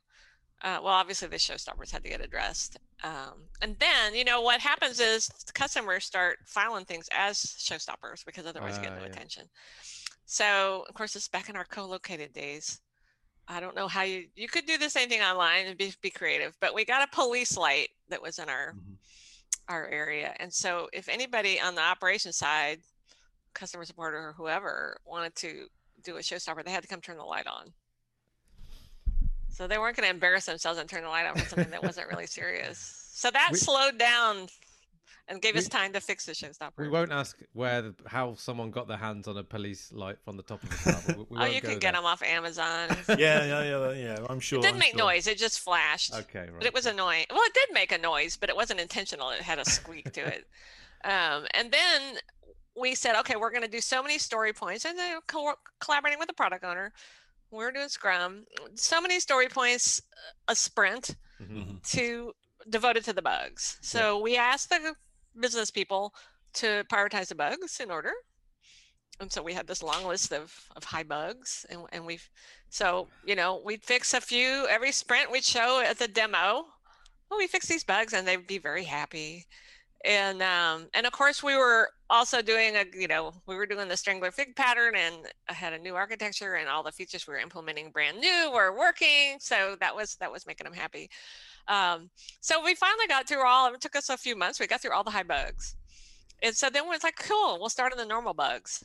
uh, well, obviously the showstoppers had to get addressed. Um, and then, you know, what happens is the customers start filing things as showstoppers because otherwise you get Ah, no yeah. attention. So, of course, it's back in our co-located days. I don't know how you you could do the same thing online and be, be creative, but we got a police light that was in our Mhm. our area. And so if anybody on the operation side, customer support or whoever wanted to do a showstopper, they had to come turn the light on. So they weren't going to embarrass themselves and turn the light on for something that wasn't really serious. So that We- slowed down and gave us time to fix the showstopper. We won't ask where the, how someone got their hands on a police light from the top of the car. We, we oh, you go can get there. them off Amazon. [laughs] [laughs] yeah, yeah, yeah, yeah. I'm sure. it didn't I'm make sure. noise. It just flashed. Okay, right. but it was annoying. Well, it did make a noise, but it wasn't intentional. It had a squeak to it. Um, and then we said, okay, we're going to do so many story points, and then co- collaborating with the product owner, we're doing Scrum. So many story points, a sprint Mhm. Mhm. to devoted to the bugs. So we asked the business people to prioritize the bugs in order. And so we had this long list of, of high bugs and, and we've, so, you know, we'd fix a few every sprint we'd show at the demo. Well, we fix these bugs and they'd be very happy. And, um, and of course we were also doing a, you know, we were doing the strangler fig pattern and I had a new architecture and all the features we were implementing brand new were working. So that was, that was making them happy. Um, so we finally got through all, it took us a few months. We got through all the high bugs. And so then it's like, cool, we'll start on the normal bugs.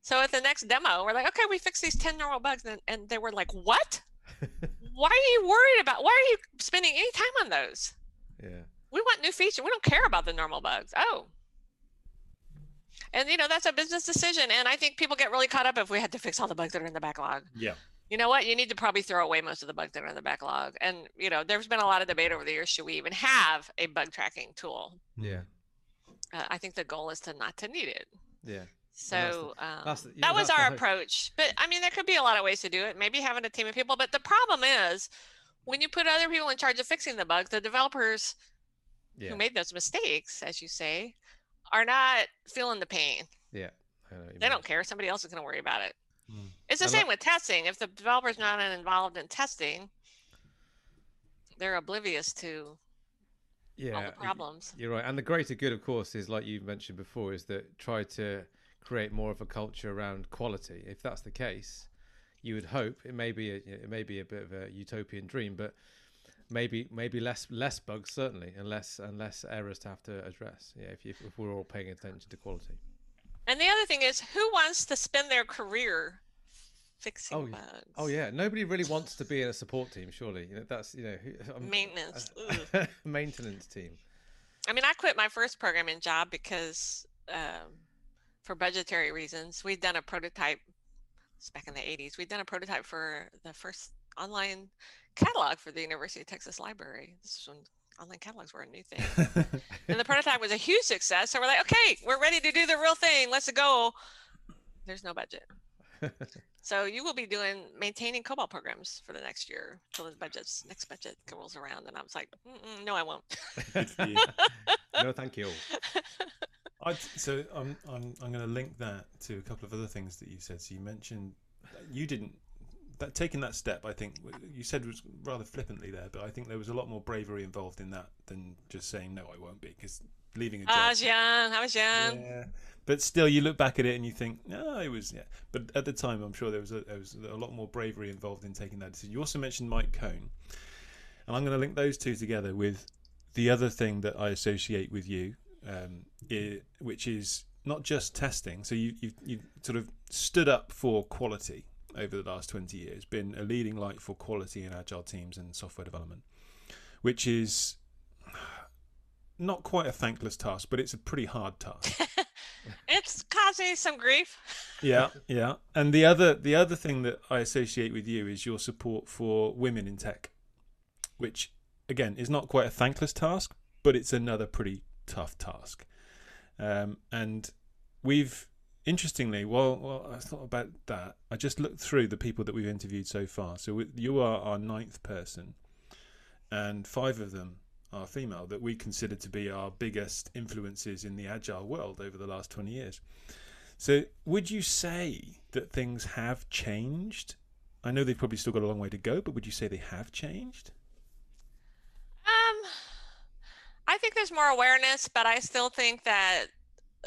So at the next demo, we're like, okay, we fixed these 10 normal bugs. And, and they were like, what? [laughs] Why are you worried about, why are you spending any time on those? yeah. We want new features. We don't care about the normal bugs. Oh. And you know, that's a business decision. And I think people get really caught up if we had to fix all the bugs that are in the backlog Yeah. you know what? You need to probably throw away most of the bugs that are in the backlog. And you know, there's been a lot of debate over the years. Should we even have a bug tracking tool? Yeah. Uh, I think the goal is to not to need it. Yeah. So um, that's the- yeah, that was our approach. But I mean, there could be a lot of ways to do it. Maybe having a team of people. But the problem is, when you put other people in charge of fixing the bugs, the developers Yeah. who made those mistakes, as you say, are not feeling the pain. Yeah. They don't care. Somebody else is going to worry about it. Mm. It's the I same with testing. If the developer's not involved in testing, they're oblivious to all Yeah. the problems. You're right. And the greater good, of course, is like you mentioned before, is that try to create more of a culture around quality. If that's the case, you would hope it may be a, it may be a bit of a utopian dream, but maybe maybe less less bugs certainly, and less and less errors to have to address. Yeah, if you, if we're all paying attention to quality. And the other thing is, who wants to spend their career fixing Oh, bugs? Oh yeah, nobody really wants to be in a support team. Surely, you know that's you know who, Maintenance. [laughs] maintenance team. I mean, I quit my first programming job because, um, for budgetary reasons, we'd done a prototype. It's back in the '80s. We'd done a prototype for the first online catalog for the University of Texas Library. This is when online catalogs were a new thing. and the prototype was a huge success. So we're like, okay, we're ready to do the real thing. Let's go. There's no budget. [laughs] so you will be doing maintaining COBOL programs for the next year till the budget's next budget rolls around. And I was like, no, I won't. [laughs] no, thank you. [laughs] I'd, so um, I'm I'm I'm going to link that to a couple of other things that you said. So you mentioned you didn't that taking that step, I think you said was rather flippantly there, but I think there was a lot more bravery involved in that than just saying no, I won't be because leaving a job. I was young. I was young. Yeah. But still, you look back at it and you think, no, it was yeah. But at the time, I'm sure there was a, there was a lot more bravery involved in taking that decision. You also mentioned Mike Cohn, and I'm going to link those two together with the other thing that I associate with you, um, which is not just testing. So you you you sort of stood up for quality over the last 20 years, been a leading light for quality in agile teams and software development, which is not quite a thankless task, but it's a pretty hard task. [laughs] it's causing some grief. [laughs] yeah, yeah. And the other the other thing that I associate with you is your support for women in tech, which again is not quite a thankless task, but it's another pretty tough task. Um, and we've interestingly, while, while I thought about that, I just looked through the people that we've interviewed so far. So we, you are our ninth person, and five of them are female that we consider to be our biggest influences in the agile world over the last 20 years. So, would you say that things have changed? I know they've probably still got a long way to go, but would you say they have changed? Um, I think there's more awareness, but I still think that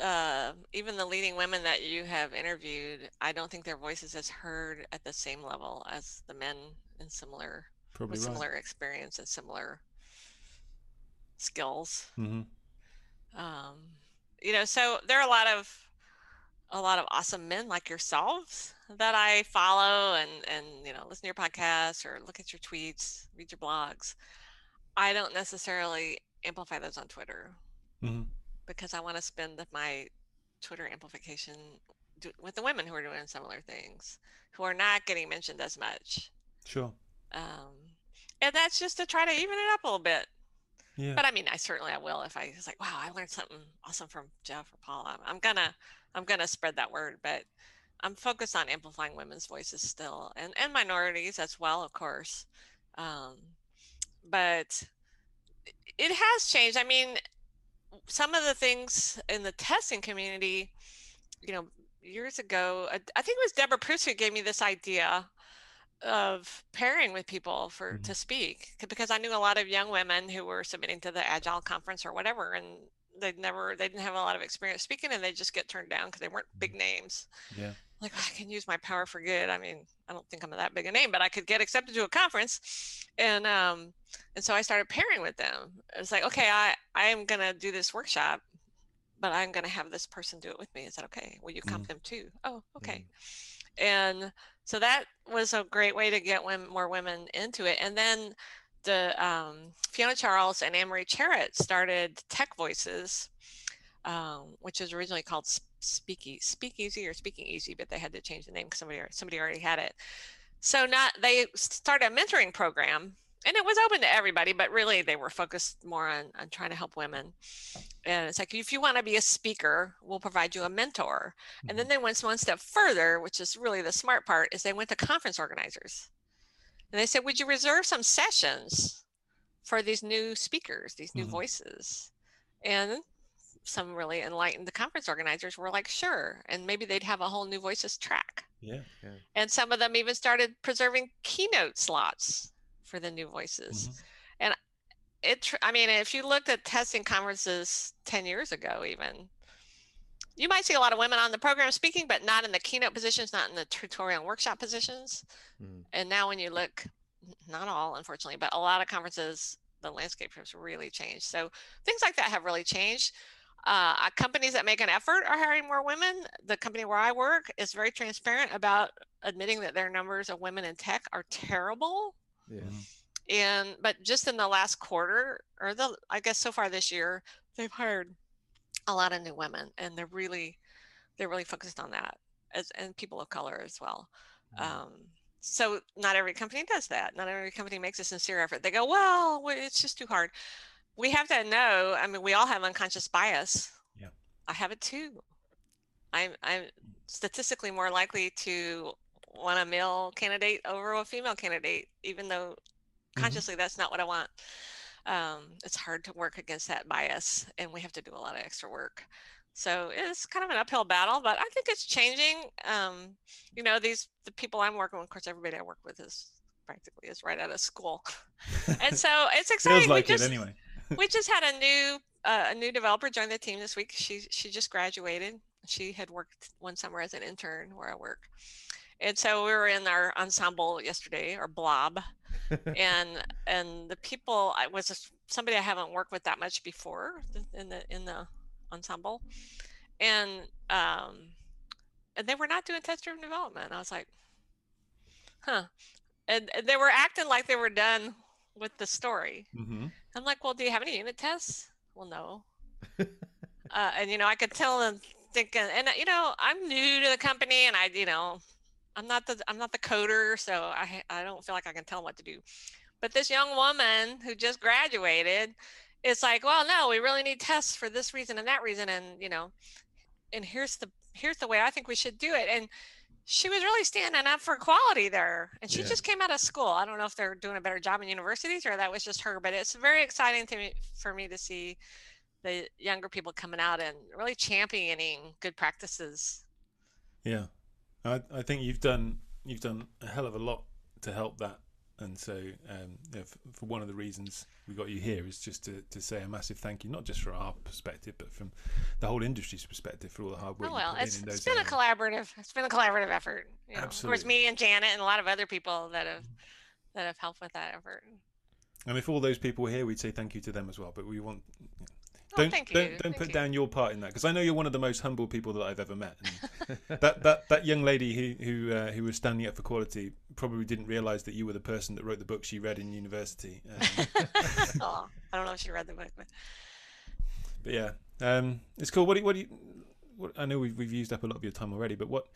uh, even the leading women that you have interviewed, I don't think their voices is heard at the same level as the men in similar Probably with right. similar experience and similar skills. Mm-hmm. Um, you know, so there are a lot of a lot of awesome men like yourselves that I follow and and you know listen to your podcasts or look at your tweets, read your blogs. I don't necessarily amplify those on Twitter. Mm-hmm because I want to spend my Twitter amplification with the women who are doing similar things, who are not getting mentioned as much. Sure. Um, and that's just to try to even it up a little bit. Yeah. But I mean, I certainly I will if I was like, wow, I learned something awesome from Geoff or Paul. I'm, I'm gonna I'm gonna spread that word, but I'm focused on amplifying women's voices still, and and minorities as well, of course. Um, but it has changed. I mean, some of the things in the testing community, you know, years ago, I, I think it was Deborah Prus who gave me this idea of pairing with people for mm-hmm. to speak because I knew a lot of young women who were submitting to the Agile conference or whatever, and they'd never they didn't have a lot of experience speaking, and they just get turned down because they weren't big mm-hmm. names. Yeah, like oh, I can use my power for good. I mean, I don't think I'm that big a name, but I could get accepted to a conference, and um, and so I started pairing with them. It's like, okay, I I am gonna do this workshop, but I'm gonna have this person do it with me. Is that okay? Will you come mm. them too? Oh, okay. Mm. And so that was a great way to get women, more women into it. And then the um, Fiona Charles and Anne Marie Charrett started Tech Voices, um, which was originally called Speaky Speakeasy or Speaking Easy, but they had to change the name because somebody somebody already had it. So not they started a mentoring program and it was open to everybody, but really they were focused more on, on trying to help women. And it's like, if you want to be a speaker, we'll provide you a mentor. Mm-hmm. And then they went one step further, which is really the smart part, is they went to conference organizers. And they said, would you reserve some sessions for these new speakers, these new mm-hmm. voices? And some really enlightened conference organizers were like, sure. And maybe they'd have a whole new voices track. Yeah, yeah. And some of them even started preserving keynote slots for the new voices. Mm-hmm. And it, I mean, if you looked at testing conferences 10 years ago, even, you might see a lot of women on the program speaking, but not in the keynote positions, not in the tutorial and workshop positions. Mm. And now when you look, not all, unfortunately, but a lot of conferences, the landscape has really changed. So things like that have really changed. Uh, companies that make an effort are hiring more women. The company where I work is very transparent about admitting that their numbers of women in tech are terrible. Yeah. And but just in the last quarter, or the I guess so far this year, they've hired a lot of new women, and they're really they're really focused on that as and people of color as well. Mm-hmm. Um, so not every company does that. Not every company makes a sincere effort. They go, well, well, it's just too hard. We have to know. I mean, we all have unconscious bias. Yeah. I have it too. I'm I'm statistically more likely to want a male candidate over a female candidate, even though consciously that's not what I want. Um, it's hard to work against that bias, and we have to do a lot of extra work. So it's kind of an uphill battle, but I think it's changing. Um, you know, these the people I'm working with, of course, everybody I work with is practically is right out of school, [laughs] and so it's [laughs] exciting. Feels like we it just, anyway. we [laughs] just had a new uh, a new developer join the team this week. She she just graduated. She had worked one summer as an intern where I work, and so we were in our ensemble yesterday, or blob, and and the people I was somebody I haven't worked with that much before in the in the ensemble, and um, and they were not doing test-driven development. I was like, huh, and, and they were acting like they were done with the story. hmm I'm like, well, do you have any unit tests? Well, no. [laughs] uh, and you know, I could tell them thinking, and you know, I'm new to the company, and I, you know, I'm not the I'm not the coder, so I I don't feel like I can tell them what to do. But this young woman who just graduated, it's like, well, no, we really need tests for this reason and that reason, and you know, and here's the here's the way I think we should do it, and she was really standing up for quality there and she Yeah. just came out of school i don't know if they're doing a better job in universities or that was just her but it's very exciting to me for me to see the younger people coming out and really championing good practices Yeah, I, I think you've done you've done a hell of a lot to help that, and so um, you know, f- for one of the reasons we got you here is just to, to say a massive thank you, not just for our perspective, but from the whole industry's perspective for all the hard work. oh well it's, it's been a collaborative it's been a collaborative effort you know. of course me and janet and a lot of other people that have that have helped with that effort And if all those people were here, we'd say thank you to them as well. But we want oh, don't you don't don't thank put you. down your part in that because I know you're one of the most humble people that I've ever met. And [laughs] that that that young lady who who uh, who was standing up for quality probably didn't realise that you were the person that wrote the book she read in university. Um, [laughs] oh, i don't know if she read the book but but yeah, um, it's cool. What do you, what do you what, I know we've we've used up a lot of your time already, but what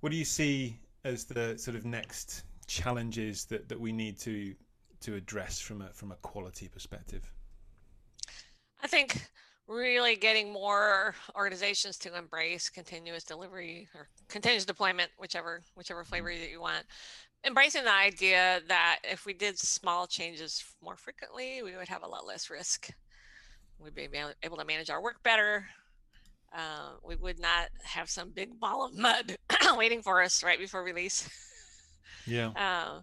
what do you see as the sort of next challenges that, that we need to to address from a from a quality perspective? I think really getting more organizations to embrace continuous delivery or continuous deployment, whichever whichever flavor that you want. Embracing the idea that if we did small changes more frequently, we would have a lot less risk. We'd be able to manage our work better. Uh, we would not have some big ball of mud [coughs] waiting for us right before release. Yeah. [laughs] Uh,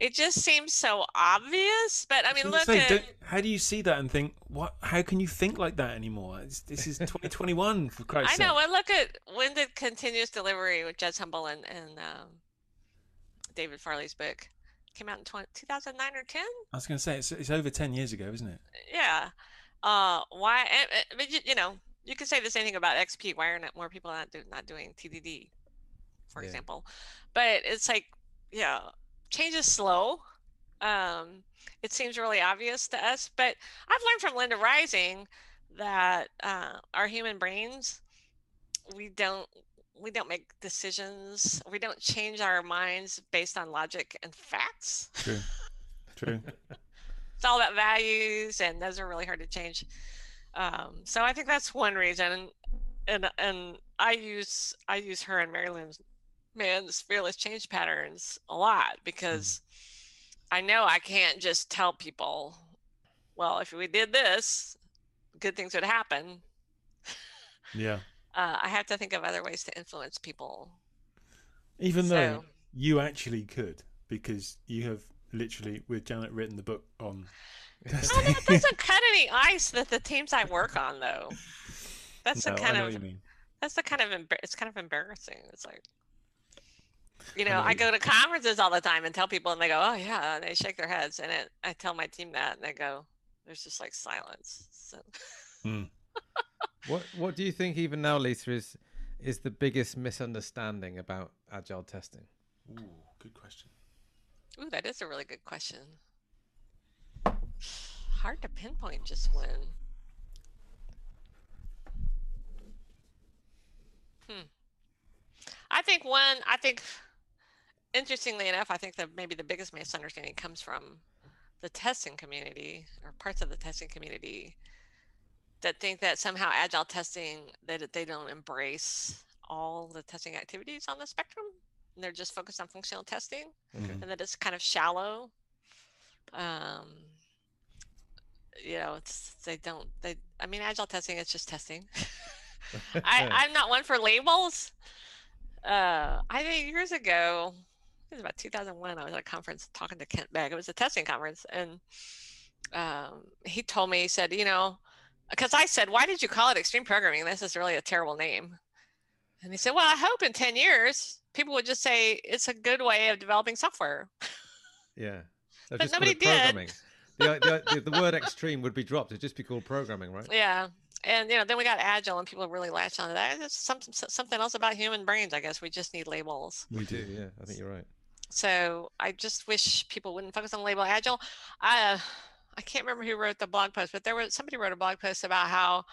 it just seems so obvious, but I mean, was look gonna at how do you see that and think what? How can you think like that anymore? It's, this is 2021 for [laughs] Christ's sake. I know. sake. And look at when did continuous delivery with Jez Humble and, and um, David Farley's book came out in 20, 2009 or 10? I was going to say it's, it's over 10 years ago, isn't it? Yeah. Uh, why? eh, eh, But you, you know, you could say the same thing about XP. Why are not more people not do, not doing TDD, for Yeah. example? But it's like, yeah, change is slow. Um, it seems really obvious to us, but I've learned from Linda Rising that uh, our human brains, we don't we don't make decisions. We don't change our minds based on logic and facts. True. True. [laughs] It's all about values, and those are really hard to change. Um, so I think that's one reason, and and I use I use her and Mary Lynn Manns' fearless change patterns a lot because I know I can't just tell people, well, if we did this, good things would happen. yeah. [laughs] Uh, I have to think of other ways to influence people. Even though you actually could, because you have literally, with Janet, written the book on [laughs] Oh, that doesn't cut any ice that the teams I work on, though. That's No, the I kind know of what you mean. that's the kind of embar- it's kind of embarrassing. It's like, you know, I go to conferences all the time and tell people, and they go, "Oh yeah," and they shake their heads. And it, I tell my team that, and they go, "There's just like silence." So, hmm. [laughs] what what do you think even now, Lisa, is is the biggest misunderstanding about agile testing? Ooh, good question. Ooh, that is a really good question. Hard to pinpoint just one. Hmm. I think one. I think interestingly enough, I think that maybe the biggest misunderstanding comes from the testing community or parts of the testing community that think that somehow agile testing that they don't embrace all the testing activities on the spectrum and they're just focused on functional testing Okay. and that it's kind of shallow um you know it's they don't they i mean agile testing is just testing [laughs] I, [laughs] I'm not one for labels. Uh, I think years ago, it was about 2001. I was at a conference talking to Kent Beck. It was a testing conference, and um, he told me, he said, you know, because I said, why did you call it extreme programming? This is really a terrible name. And he said, well, I hope in 10 years people would just say it's a good way of developing software. Yeah. They'll But just nobody did. The, the, the, the word extreme would be dropped. It'd just be called programming, right? Yeah. And you know, then we got agile, and people really latched onto that. It's something something else about human brains. I guess we just need labels. We do, yeah. I think you're right. So I just wish people wouldn't focus on label agile. I uh, I can't remember who wrote the blog post, but there was somebody wrote a blog post about how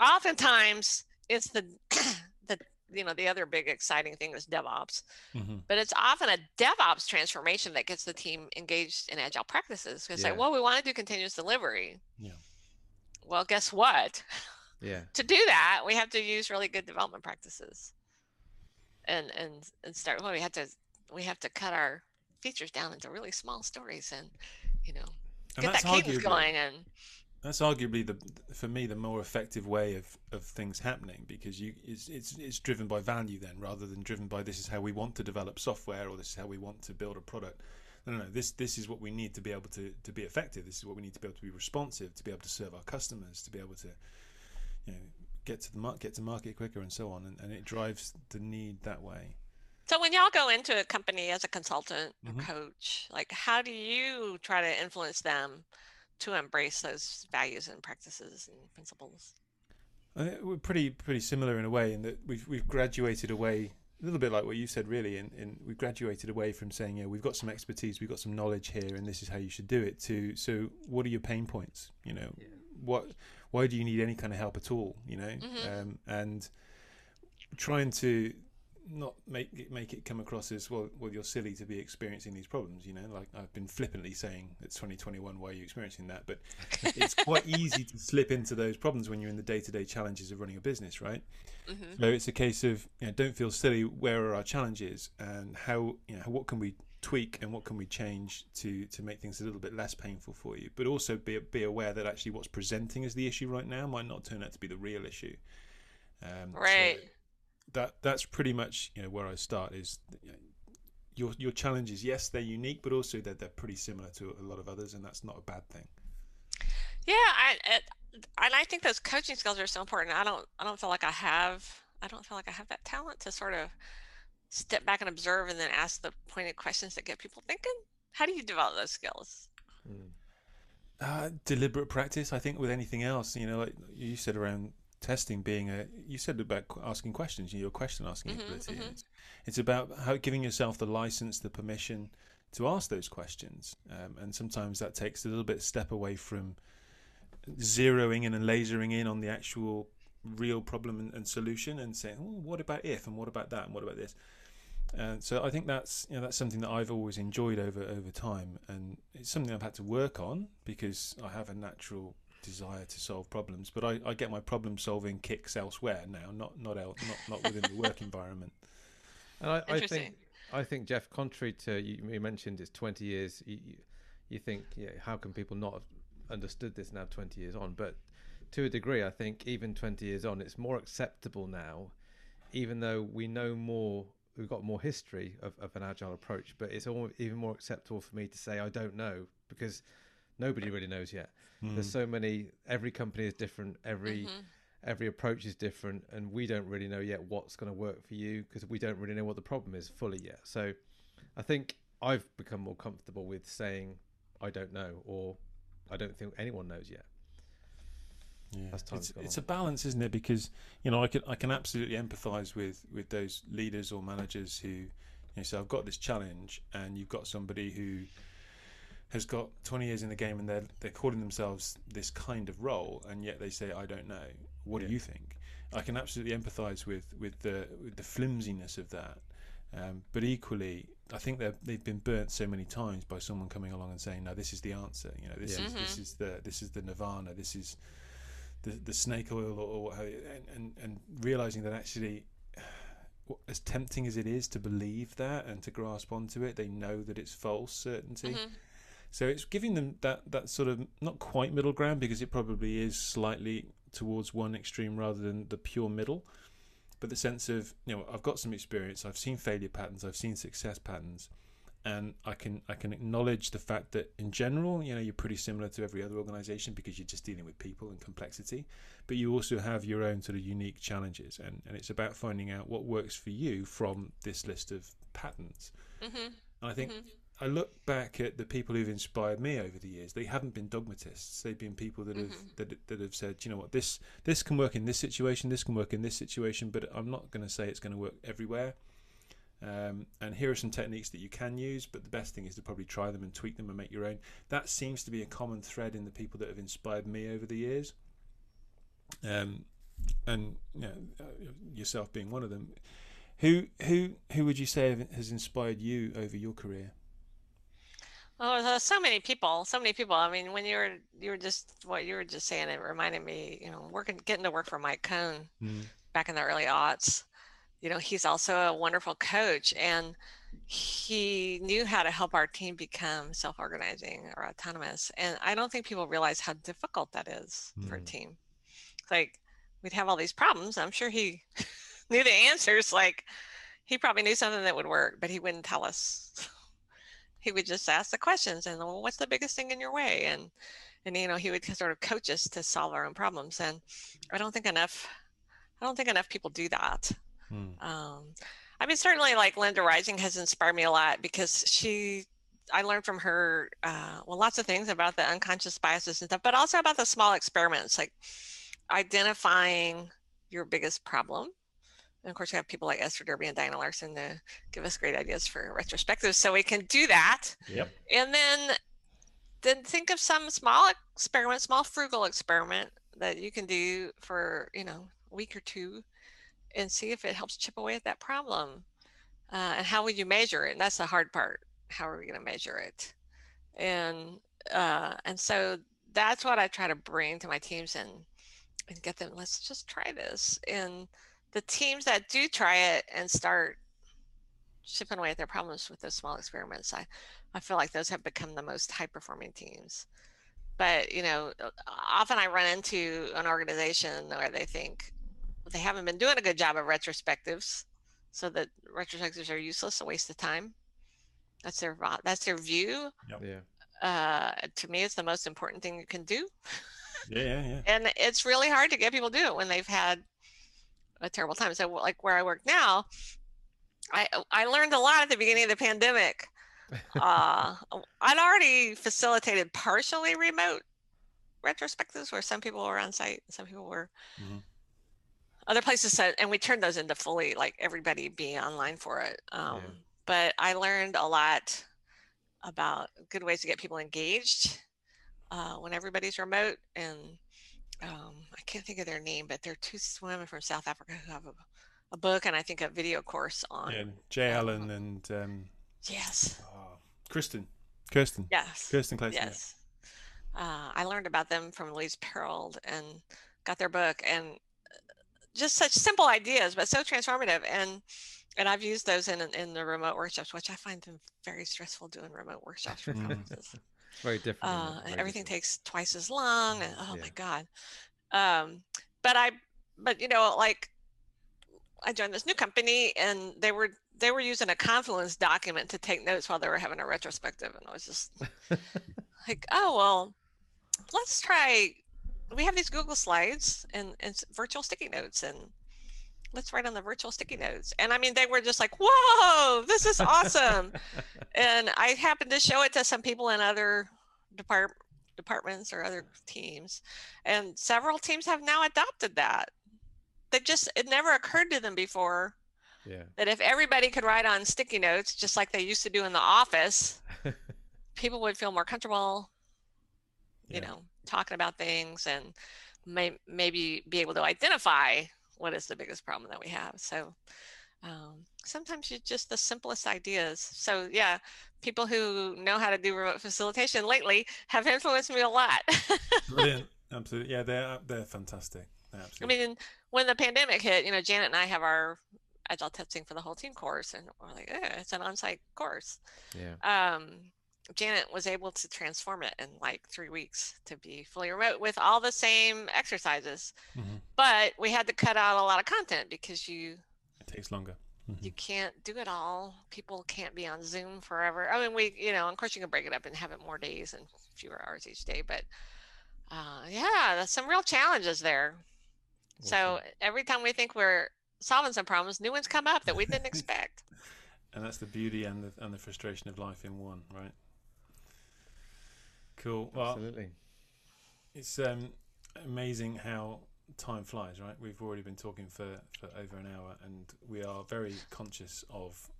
oftentimes it's the [clears throat] the you know the other big exciting thing is DevOps, hmm but it's often a DevOps transformation that gets the team engaged in agile practices. It's Yeah. like, well, we want to do continuous delivery. Yeah. Well, guess what? Yeah. [laughs] to do that, we have to use really good development practices. And and and start well, we had to we have to cut our features down into really small stories and you know And get that cadence arguably going and that's arguably the for me the more effective way of, of things happening because you it's, it's it's driven by value then rather than driven by this is how we want to develop software or this is how we want to build a product. No, no, no. This this is what we need to be able to, to be effective. This is what we need to be able to be responsive, to be able to serve our customers, to be able to, you know, get to the mar- get to market quicker and so on. And, and it drives the need that way. So when y'all go into a company as a consultant Mhm. or coach, like how do you try to influence them to embrace those values and practices and principles? Uh, we're pretty pretty similar in a way in that we've we've graduated away a little bit like what you said really in, in we've graduated away from saying yeah we've got some expertise we've got some knowledge here and this is how you should do it to so what are your pain points you know Yeah. what why do you need any kind of help at all you know Mhm. um, and trying to not make it make it come across as well well you're silly to be experiencing these problems you know? Like I've been flippantly saying it's 2021 why are you experiencing that? But [laughs] it's quite easy to slip into those problems when you're in the day-to-day challenges of running a business right? Hmm so it's a case of you know don't feel silly where are our challenges? And how you know what can we tweak and what can we change to to make things a little bit less painful for you? But also be be aware that actually what's presenting as the issue right now might not turn out to be the real issue. Um, so Right. That that's pretty much you know where I start is you know, your your challenges yes they're unique but also they're, they're pretty similar to a lot of others and that's not a bad thing Yeah, I it, and I think those coaching skills are so important. I don't I don't feel like I have I don't feel like I have that talent to sort of step back and observe and then ask the pointed questions that get people thinking. How do you develop those skills? Mm. Uh, deliberate practice, I think, with anything else, you know, like you said around testing being a, you said about asking questions, your question asking Mhm, ability. mhm. It's, it's about how giving yourself the license, the permission to ask those questions. Um, and sometimes that takes a little bit step away from zeroing in and lasering in on the actual real problem and, and solution and saying, oh, what about if and what about that and what about this? And so I think that's you know that's something that I've always enjoyed over over time, and it's something I've had to work on because I have a natural desire to solve problems. But I, I get my problem solving kicks elsewhere now, not not el- not not within the work environment. And I, I Interesting. think, I think, Geoff, contrary to you, you mentioned it's 20 years, you, you, you think, yeah, how can people not have understood this now 20 years on? But to a degree, I think even 20 years on, it's more acceptable now, even though we know more, we've got more history of, of an agile approach, but it's all, even more acceptable for me to say, I don't know, because nobody really knows yet. There's so many, every company is different, every Mhm. every approach is different and we don't really know yet what's going to work for you because we don't really know what the problem is fully yet so i think i've become more comfortable with saying i don't know or i don't think anyone knows yet Yeah, it's, it's a balance, isn't it? Because you know, I can I can absolutely empathise with with those leaders or managers who, you know, say I've got this challenge, and you've got somebody who has got 20 years in the game, and they're they're calling themselves this kind of role, and yet they say I don't know. What Yeah. do you think? I can absolutely empathise with with the with the flimsiness of that. Um, but equally, I think they they've been burnt so many times by someone coming along and saying, "No, this is the answer. You know, this Yeah. is this Mhm. is the this is the nirvana. This is the the snake oil, or, or what have you." And, and and realizing that actually, as tempting as it is to believe that and to grasp onto it, they know that it's false certainty. Mhm. So it's giving them that that sort of not quite middle ground because it probably is slightly towards one extreme rather than the pure middle. But the sense of you know I've got some experience, I've seen failure patterns, I've seen success patterns, and I can I can acknowledge the fact that in general you know you're pretty similar to every other organisation because you're just dealing with people and complexity, but you also have your own sort of unique challenges, and and it's about finding out what works for you from this list of patterns. Mhm. And I think Mhm. I look back at the people who've inspired me over the years. They haven't been dogmatists. They've been people that have Mhm. that, that have said, you know what, this this can work in this situation, this can work in this situation, but I'm not going to say it's going to work everywhere. Um, and here are some techniques that you can use, but the best thing is to probably try them and tweak them and make your own. That seems to be a common thread in the people that have inspired me over the years. Um, and you know, uh, yourself being one of them. Who who who would you say has inspired you over your career? Oh, there's so many people, so many people. I mean, when you were you were just what you were just saying, it reminded me, you know, working getting to work for Mike Cohn back in the early aughts. You know, he's also a wonderful coach and he knew how to help our team become self-organizing or autonomous. And I don't think people realize how difficult that is for a Mm. team. Like we'd have all these problems. I'm sure he [laughs] knew the answers. Like he probably knew something that would work, but he wouldn't tell us. [laughs] he would just ask the questions and well, what's the biggest thing in your way? And and you know, he would sort of coach us to solve our own problems. And I don't think enough I don't think enough people do that. Hmm. Um, I mean, certainly like Linda Rising has inspired me a lot because she, I learned from her, uh, well, lots of things about the unconscious biases and stuff, but also about the small experiments, like identifying your biggest problem. And of course, we have people like Esther Derby and Diana Larsen to give us great ideas for retrospectives, so we can do that. Yep. And then, then think of some small experiment, small frugal experiment that you can do for you know a week or two, and see if it helps chip away at that problem. Uh, and how would you measure it? And that's the hard part. How are we going to measure it? And uh, and so that's what I try to bring to my teams and and get them. Let's just try this. And the teams that do try it and start chipping away at their problems with those small experiments, I I feel like those have become the most high performing teams. But you know, uh, often I run into an organization where they think they haven't been doing a good job of retrospectives, so that retrospectives are useless, a waste of time. That's their that's their view. Yeah. Uh, to me, it's the most important thing you can do, Yeah, yeah, yeah. [laughs] and it's really hard to get people to do it when they've had a terrible time. So, like where I work now, I I learned a lot at the beginning of the pandemic. uh, [laughs] I'd already facilitated partially remote retrospectives where some people were on site, some people were Mhm. other places said, and we turned those into fully like everybody being online for it. Um, Yeah. But I learned a lot about good ways to get people engaged uh, when everybody's remote. And um, I can't think of their name, but they're two women from South Africa who have a, a book and I think a video course on. yeah. Jay Allen and um, Yes. oh, Kristen. Kirsten. Yes. Kirsten Clacey. Yes. Uh, I learned about them from Louise Perold and got their book and just such simple ideas, but so transformative. And and I've used those in in the remote workshops, which I find them very stressful doing remote workshops for Mm. conferences. Very different. Uh, and everything different. takes twice as long. And oh Yeah. my god. Um, but I, but you know, like I joined this new company, and they were they were using a Confluence document to take notes while they were having a retrospective, and I was just [laughs] like, oh well, let's try. We have these Google Slides and and virtual sticky notes, and let's write on the virtual sticky notes. And I mean, they were just like, whoa, this is awesome. [laughs] and I happened to show it to some people in other depart departments or other teams, and several teams have now adopted that. They just it never occurred to them before yeah. that if everybody could write on sticky notes just like they used to do in the office, [laughs] people would feel more comfortable, you Yeah. know, talking about things and may, maybe be able to identify what is the biggest problem that we have. So um, sometimes you just the simplest ideas. So yeah, people who know how to do remote facilitation lately have influenced me a lot. Brilliant. [laughs] Absolutely. Yeah, they're they're fantastic. They're I mean, when the pandemic hit, you know, Janet and I have our agile testing for the whole team course, and we're like, eh, it's an on-site course. Yeah. Um, Janet was able to transform it in like three weeks to be fully remote with all the same exercises, Mhm. but we had to cut out a lot of content because you It takes longer. Mhm. you can't do it all. People can't be on Zoom forever. I mean, we, you know, of course you can break it up and have it more days and fewer hours each day, but uh, yeah, there's some real challenges there. So every time we think we're solving some problems, new ones come up that we didn't [laughs] expect. And that's the beauty and the and the frustration of life in one, right? Cool. Well, Absolutely. it's um, amazing how time flies, right? We've already been talking for, for over an hour, and we are very conscious of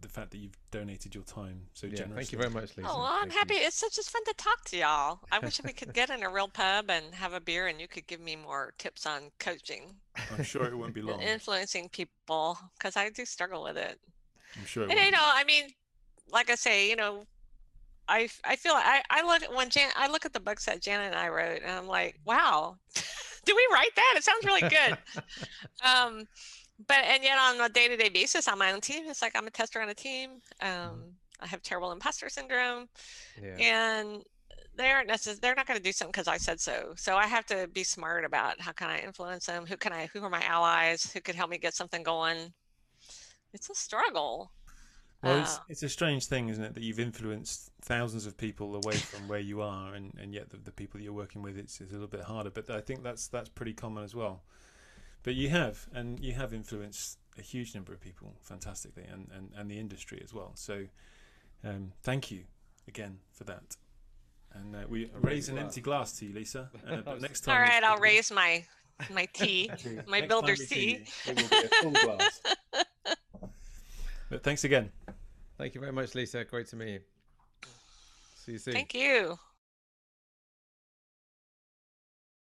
the fact that you've donated your time so Yeah. generously. Thank you very much, Lisa. Oh, well, I'm Thank you. happy. It's such just fun to talk to y'all. I wish we could get in a real pub and have a beer, and you could give me more tips on coaching I'm sure it won't be [laughs] long. influencing people because I do struggle with it. I'm sure it And won't you know. I mean, like I say, you know, I I feel I I look at when Jan I look at the books that Janet and I wrote, and I'm like, wow, [laughs] did we write that? It sounds really good. [laughs] um, but and yet on a day to day basis on my own team, it's like I'm a tester on a team. Um, I have terrible imposter syndrome, yeah. and they aren't necessarily they're not going to do something because I said so. So I have to be smart about how can I influence them? Who can I? Who are my allies? Who could help me get something going? It's a struggle. Well, it's, it's a strange thing, isn't it, that you've influenced thousands of people away [laughs] from where you are, and, and yet the, the people you're working with, it's, it's a little bit harder. But I think that's that's pretty common as well. But you have, and you have influenced a huge number of people fantastically, and, and, and the industry as well. So um, thank you again for that. And uh, we raise an well. empty glass to you, Lisa. [laughs] Uh, but next time, All right, I'll raise my my tea. [laughs] my next builder's time tea. It will be a full glass. But thanks again. Thank you very much, Lisa. Great to meet you. See you soon. Thank you.